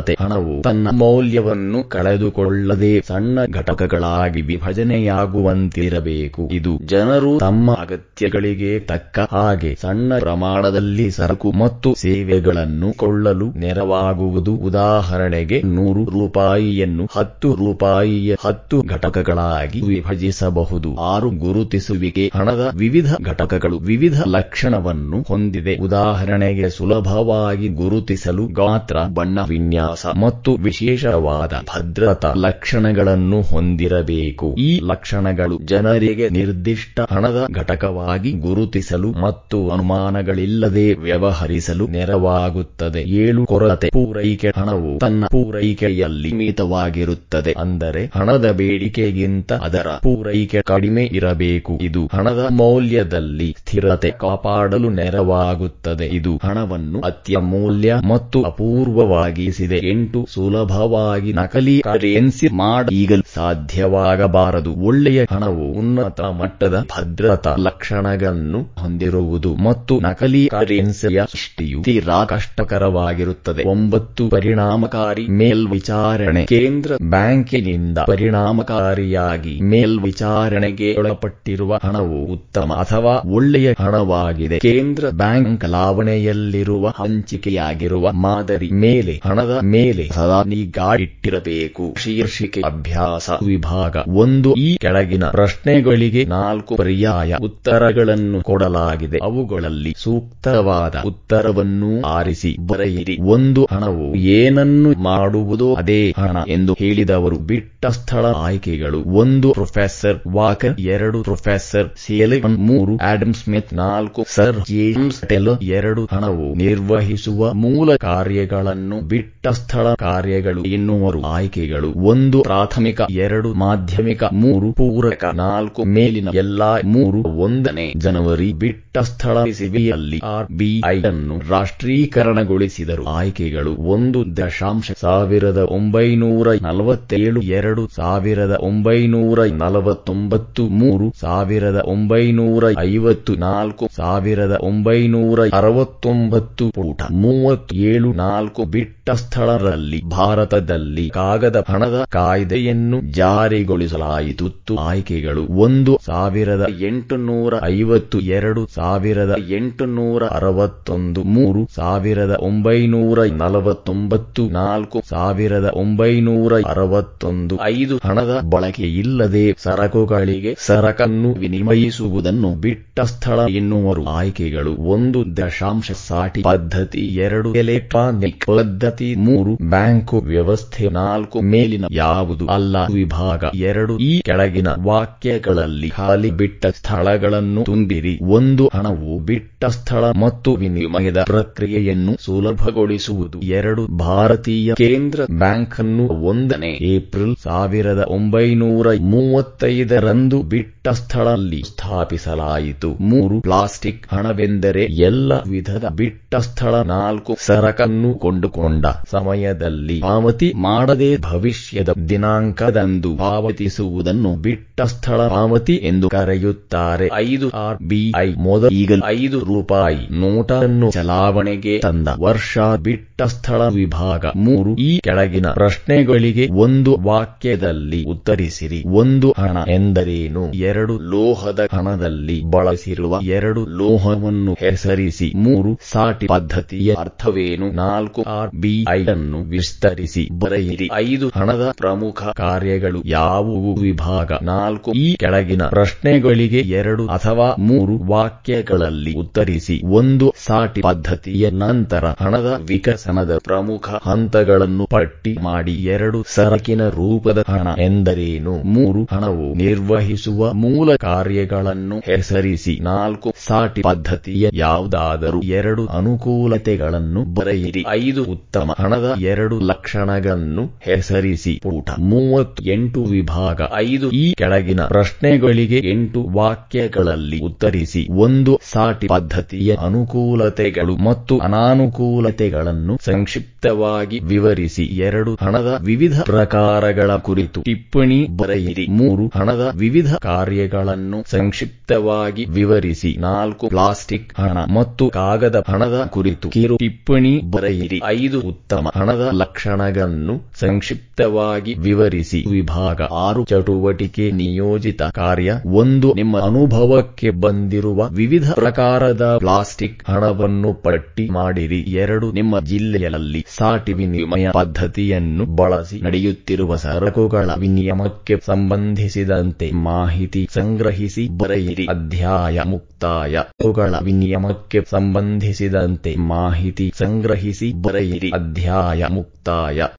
ವಿಭಜನೀಯತೆ ಹಣವು ತನ್ನ ಮೌಲ್ಯವನ್ನು ಕಳೆದುಕೊಳ್ಳದೆ ಸಣ್ಣ ಘಟಕಗಳಾಗಿ ವಿಭಜನೆಯಾಗುವಂತಿರಬೇಕು. ಇದು ಜನರು ತಮ್ಮ ಅಗತ್ಯಗಳಿಗೆ ತಕ್ಕ ಹಾಗೆ ಸಣ್ಣ ಪ್ರಮಾಣದಲ್ಲಿ ಸರಕು ಮತ್ತು ಸೇವೆಗಳನ್ನು ಕೊಳ್ಳಲು ನೆರವಾಗುವುದು. ಉದಾಹರಣೆಗೆ ನೂರು ರೂಪಾಯಿಯನ್ನು ಹತ್ತು ರೂಪಾಯಿಯ ಹತ್ತು ಘಟಕಗಳಾಗಿ ವಿಭಜಿಸಬಹುದು. ಆರು ಗುರುತಿಸುವಿಕೆ ಹಣದ ವಿವಿಧ ಘಟಕಗಳು ವಿವಿಧ ಲಕ್ಷಣವನ್ನು ಹೊಂದಿದೆ. ಉದಾಹರಣೆಗೆ ಸುಲಭವಾಗಿ ಗುರುತಿಸಲು ಗಾತ್ರ ಬಣ್ಣ ವಿನ್ಯಾಸ ಮತ್ತು ವಿಶೇಷವಾದ ಭದ್ರತಾ ಲಕ್ಷಣಗಳನ್ನು ಹೊಂದಿರಬೇಕು. ಈ ಲಕ್ಷಣಗಳು ಜನರಿಗೆ ನಿರ್ದಿಷ್ಟ ಹಣದ ಘಟಕವಾಗಿ ಗುರುತಿಸಲು ಮತ್ತು ಅನುಮಾನಗಳಿಲ್ಲದೆ ವ್ಯವಹರಿಸಲು ನೆರವಾಗುತ್ತದೆ. ಏಳು ಕೊರತೆ. ಪೂರೈಕೆ ಹಣವು ತನ್ನ ಪೂರೈಕೆಯಲ್ಲಿ ಮಿತವಾಗಿರುತ್ತದೆ ಅಂದರೆ ಹಣದ ಬೇಡಿಕೆಗಿಂತ ಅದರ ಪೂರೈಕೆ ಕಡಿಮೆ ಇರಬೇಕು. ಇದು ಹಣದ ಮೌಲ್ಯದಲ್ಲಿ ಸ್ಥಿರತೆ ಕಾಪಾಡಲು ನೆರವಾಗುತ್ತದೆ. ಇದು ಹಣವನ್ನು ಅತ್ಯಮೂಲ್ಯ ಮತ್ತು ಅಪೂರ್ವವಾಗಿಸಿದೆ. ಎಂಟು ಸುಲಭವಾಗಿ ನಕಲಿ ಕರೆನ್ಸಿ ಮಾಡೀಗಲು ಸಾಧ್ಯವಾಗಬಾರದು. ಒಳ್ಳೆಯ ಹಣವು ಉನ್ನತ ಮಟ್ಟದ ಭದ್ರತಾ ಲಕ್ಷಣಗಳನ್ನು ಹೊಂದಿರುವುದು ಮತ್ತು ನಕಲಿ ಕರೆನ್ಸಿಯ ಸೃಷ್ಟಿಯು ತೀರಾ ಕಷ್ಟ ಕಷ್ಟಕರವಾಗಿರುತ್ತದೆ. ಒಂಬತ್ತು ಪರಿಣಾಮಕಾರಿ ಮೇಲ್ವಿಚಾರಣೆ. ಕೇಂದ್ರ ಬ್ಯಾಂಕಿನಿಂದ ಪರಿಣಾಮಕಾರಿಯಾಗಿ ಮೇಲ್ವಿಚಾರಣೆಗೆ ಒಳಪಟ್ಟಿರುವ ಹಣವು ಉತ್ತಮ ಅಥವಾ ಒಳ್ಳೆಯ ಹಣವಾಗಿದೆ. ಕೇಂದ್ರ ಬ್ಯಾಂಕ್ ಲಾವಣೆಯಲ್ಲಿರುವ ಹಂಚಿಕೆಯಾಗಿರುವ ಮಾದರಿ ಮೇಲೆ ಹಣದ ಮೇಲೆ ಸದಾ ನಿಗಾಯಿಟ್ಟಿರಬೇಕು ಶೀರ್ಷಿಕೆ ಅಭ್ಯಾಸ ವಿಭಾಗ ಒಂದು. ಈ ಕೆಳಗಿನ ಪ್ರಶ್ನೆಗಳಿಗೆ ನಾಲ್ಕು ಪರ್ಯಾಯ ಉತ್ತರಗಳನ್ನು ಕೊಡಲಾಗಿದೆ. ಅವುಗಳಲ್ಲಿ ಸೂಕ್ತವಾದ ಉತ್ತರವನ್ನು ಆರಿಸಿ ಬರೆಯಿರಿ. ಒಂದು, ಹಣವು ಏನನ್ನು ಮಾಡುವುದೋ ಅದೇ ಹಣ ಎಂದು ಹೇಳಿದವರು ಬಿಟ್ಟ ಸ್ಥಳ ಆಯ್ಕೆಗಳು. ಒಂದು, ಪ್ರೊಫೆಸರ್ ವಾಕರ್. ಎರಡು, ಪ್ರೊಫೆಸರ್ ಸೇಲಿವನ್ ಮೂರು ಆಡಮ್ ಸ್ಮಿತ್. ನಾಲ್ಕು, ಸರ್ ಜೇಮ್ಸ್ ಟೆಲ್ ಎರಡು, ಹಣವು ನಿರ್ವಹಿಸುವ ಮೂಲ ಕಾರ್ಯಗಳನ್ನು ಬಿಟ್ಟ ಸ್ಥಳ ಕಾರ್ಯಗಳು ಎನ್ನುವರು ಆಯ್ಕೆಗಳು. ಒಂದು ಪ್ರಾಥಮಿಕ, ಎರಡು ಮಾಧ್ಯಮಿಕ, ಮೂರು ಪೂರಕ, ನಾಲ್ಕು ಮೇಲಿನ ಎಲ್ಲಾ ಮೂರು. ಒಂದನೇ ಜನವರಿ ಬಿಟ್ಟ ಸ್ಥಳ ಸಿಬಿಯಲ್ಲಿ ಆರ್ಬಿಐ ಅನ್ನು ರಾಷ್ಟ್ರೀಕರಣಗೊಳಿಸಿದರು. ಆಯ್ಕೆಗಳು, ಒಂದು ದಶಾಂಶ ಸಾವಿರದ ಒಂಬೈನೂರ ನಲವತ್ತೇಳು, ಎರಡು ಸಾವಿರದ ಒಂಬೈನೂರ ನಲವತ್ತೊಂಬತ್ತು, ಮೂರು ಸಾವಿರದ ಒಂಬೈನೂರ ಐವತ್ತು, ನಾಲ್ಕು ಸಾವಿರದ ಒಂಬೈನೂರ ಅರವತ್ತೊಂಬತ್ತು ಪೂಟ. ಮೂವತ್ತೇಳು ನಾಲ್ಕು ಬಿಟ್ಟ ಸ್ಥಳದಲ್ಲಿ ಭಾರತದಲ್ಲಿ ಕಾಗದ ಹಣದ ಕಾಯ್ದೆಯನ್ನು ಜಾರಿಗೊಳಿಸಲಾಯಿತು. ಆಯ್ಕೆಗಳು ಒಂದು ಸಾವಿರದ ಎಂಟುನೂರ ಐವತ್ತು ಎರಡು ಸಾವಿರದ ಎಂಟುನೂರ ಅರವತ್ತೊಂದು, ಮೂರು ಸಾವಿರದ ಒಂಬೈನೂರ ನಲವತ್ತೊಂಬತ್ತು, ನಾಲ್ಕು ಸಾವಿರದ ಒಂಬೈನೂರ ಅರವತ್ತೊಂದು. ಐದು ಹಣದ ಬಳಕೆಯಿಲ್ಲದೆ ಸರಕುಗಳಿಗೆ ಸರಕನ್ನು ವಿನಿಮಯಿಸುವುದನ್ನು ಬಿಟ್ಟ ಸ್ಥಳ ಎನ್ನುವರು. ಆಯ್ಕೆಗಳು ಒಂದು ದಶಾಂಶ ಸಾಟಿ ಪದ್ಧತಿ, ಎರಡು ಎಲೆಕ್ಟ್ರಾನಿಕ್ ಪದ್ಧತಿ ಮೂರು ಬ್ಯಾಂಕು ವ್ಯವಸ್ಥೆ, ನಾಲ್ಕು ಮೇಲಿನ ಯಾವುದು ಅಲ್ಲ. ವಿಭಾಗ ಎರಡು, ಈ ಕೆಳಗಿನ ವಾಕ್ಯಗಳಲ್ಲಿ ಖಾಲಿ ಬಿಟ್ಟ ಸ್ಥಳಗಳನ್ನು ತುಂಬಿರಿ. ಒಂದು, ಹಣವು ಬಿಟ್ಟ ಸ್ಥಳ ಮತ್ತು ವಿನಿಮಯದ ಪ್ರಕ್ರಿಯೆಯನ್ನು ಸುಲಭಗೊಳಿಸುವುದು. ಎರಡು, ಭಾರತೀಯ ಕೇಂದ್ರ ಬ್ಯಾಂಕ್ ಅನ್ನು ಒಂದನೇ ಏಪ್ರಿಲ್ ಸಾವಿರದ ಒಂಬೈನೂರ ಮೂವತ್ತೈದರಂದು ಬಿಟ್ಟ ಸ್ಥಳದಲ್ಲಿ ಸ್ಥಾಪಿಸಲಾಯಿತು. ಮೂರು, ಪ್ಲಾಸ್ಟಿಕ್ ಹಣವೆಂದರೆ ಎಲ್ಲ ವಿಧದ ಬಿಟ್ಟ ಸ್ಥಳ ನಾಲ್ಕು ಸರಕನ್ನು ಕೊಂಡುಕೊಂಡ ಸಮಯದಲ್ಲಿ ಪಾವತಿ ಮಾಡದೆ ಭವಿಷ್ಯದ ದಿನಾಂಕದಂದು ಪಾವತಿಸುವುದನ್ನು ಬಿಟ್ಟ ಸ್ಥಳ ಪಾವತಿ ಎಂದು ಕರೆಯುತ್ತಾರೆ. ಐದು ಆರ್ ಬಿಐ ಮೊದಲ ಈಗಲೂ ಐದು ರೂಪಾಯಿ ನೋಟನ್ನು ಚಲಾವಣೆಗೆ ತಂದ ವರ್ಷ ಬಿಟ್ಟ ಸ್ಥಳ ವಿಭಾಗ ಮೂರು. ಈ ಕೆಳಗಿನ ಪ್ರಶ್ನೆಗಳಿಗೆ ಒಂದು ವಾಕ್ಯದಲ್ಲಿ ಉತ್ತರಿಸಿರಿ. ಒಂದು ಹಣ ಎಂದರೇನು? ಎರಡು ಲೋಹದ ಹಣದಲ್ಲಿ ಬಳಸಿರುವ ಎರಡು ಲೋಹವನ್ನು ಹೆಸರಿಸಿ. ಮೂರು ಸಾಟಿ ಪದ್ಧತಿಯ ಅರ್ಥವೇನು? ನಾಲ್ಕು ಆರ್ ಬಿಐ ಅನ್ನು ವಿಸ್ತರಿಸಿ ಬರೆಯಿರಿ. ಐದು ಹಣದ ಪ್ರಮುಖ ಕಾರ್ಯಗಳು ಯಾವುವು? ವಿಭಾಗ ನಾಲ್ಕು. ಈ ಕೆಳಗಿನ ಪ್ರಶ್ನೆಗಳಿಗೆ ಎರಡು ಅಥವಾ ಮೂರು ವಾಕ್ಯಗಳಲ್ಲಿ ಉತ್ತರಿಸಿ. ಒಂದು, ಸಾಟಿ ಪದ್ಧತಿಯ ನಂತರ ಹಣದ ವಿಕಸನದ ಪ್ರಮುಖ ಹಂತಗಳನ್ನು ಪಟ್ಟಿ ಮಾಡಿ. ಎರಡು, ಸರಕಿನ ರೂಪದ ಹಣ ಎಂದರೇನು? ಮೂರು, ಹಣವು ನಿರ್ವಹಿಸುವ ಮೂಲ ಕಾರ್ಯಗಳನ್ನು ಹೆಸರಿಸಿ. ನಾಲ್ಕು, ಸಾಟಿ ಪದ್ಧತಿಯ ಯಾವುದಾದರೂ ಎರಡು ಅನುಕೂಲತೆಗಳನ್ನು ಬರೆಯಿರಿ. ಐದು, ಉತ್ತಮ ಹಣದ ಎರಡು ಲಕ್ಷಣಗಳನ್ನು ಹೆಸರಿಸಿ ಮೂವತ್ತು ಮೂವತ್ತೆಂಟು ವಿಭಾಗ ಐದು ಈ ಕೆಳಗಿನ ಪ್ರಶ್ನೆಗಳಿಗೆ ಎಂಟು ವಾಕ್ಯಗಳಲ್ಲಿ ಉತ್ತರಿಸಿ. ಒಂದು ಸಾಟಿ ಪದ್ಧತಿಯ ಅನುಕೂಲತೆಗಳು ಮತ್ತು ಅನಾನುಕೂಲತೆಗಳನ್ನು ಸಂಕ್ಷಿಪ್ತವಾಗಿ ವಿವರಿಸಿ. ಎರಡು ಹಣದ ವಿವಿಧ ಪ್ರಕಾರಗಳ ಕುರಿತು ಟಿಪ್ಪಣಿ ಬರೆಯಿರಿ. ಮೂರು ಹಣದ ವಿವಿಧ ಕಾರ್ಯಗಳನ್ನು ಸಂಕ್ಷಿಪ್ತವಾಗಿ ವಿವರಿಸಿ. ನಾಲ್ಕು ಪ್ಲಾಸ್ಟಿಕ್ ಹಣ ಮತ್ತು ಕಾಗದ ಹಣದ ಕುರಿತು ಕಿರು ಟಿಪ್ಪಣಿ ಬರೆಯಿರಿ. ಐದು ಉತ್ತಮ ಹಣದ ಲಕ್ಷಣಗಳನ್ನು ಸಂಕ್ಷಿಪ್ತವಾಗಿ ವಿವರಿಸಿ. ವಿಭಾಗ ಆರು. ಚಟುವಟಿಕೆ ನಿಯೋಜಿತ ಕಾರ್ಯ. ಒಂದು. ನಿಮ್ಮ ಅನುಭವಕ್ಕೆ ಬಂದಿರುವ ವಿವಿಧ ಪ್ರಕಾರದ ಪ್ಲಾಸ್ಟಿಕ್ ಹಣವನ್ನು ಪಟ್ಟಿ ಮಾಡಿರಿ. ಎರಡು. ನಿಮ್ಮ ಜಿಲ್ಲೆಯಲ್ಲಿ ಸಾಟಿ ವಿನಿಮಯ ಪದ್ಧತಿಯನ್ನು ಬಳಸಿ ನಡೆಯುತ್ತಿರುವ ಸರಕುಗಳ ವಿನಿಯಮಕ್ಕೆ ಸಂಬಂಧಿಸಿದಂತೆ ಮಾಹಿತಿ ಸಂಗ್ರಹಿಸಿ ಬರೆಯಿರಿ. ಅಧ್ಯಾಯ ಮುಕ್ತಾಯ ಅವುಗಳ ವಿನಿಯಮಕ್ಕೆ ಸಂಬಂಧಿಸಿದಂತೆ ಮಾಹಿತಿ ಸಂಗ್ರಹಿಸಿ ಬರೆಯಿರಿ. ಅಧ್ಯಾಯ ಮುಕ್ತಾಯ.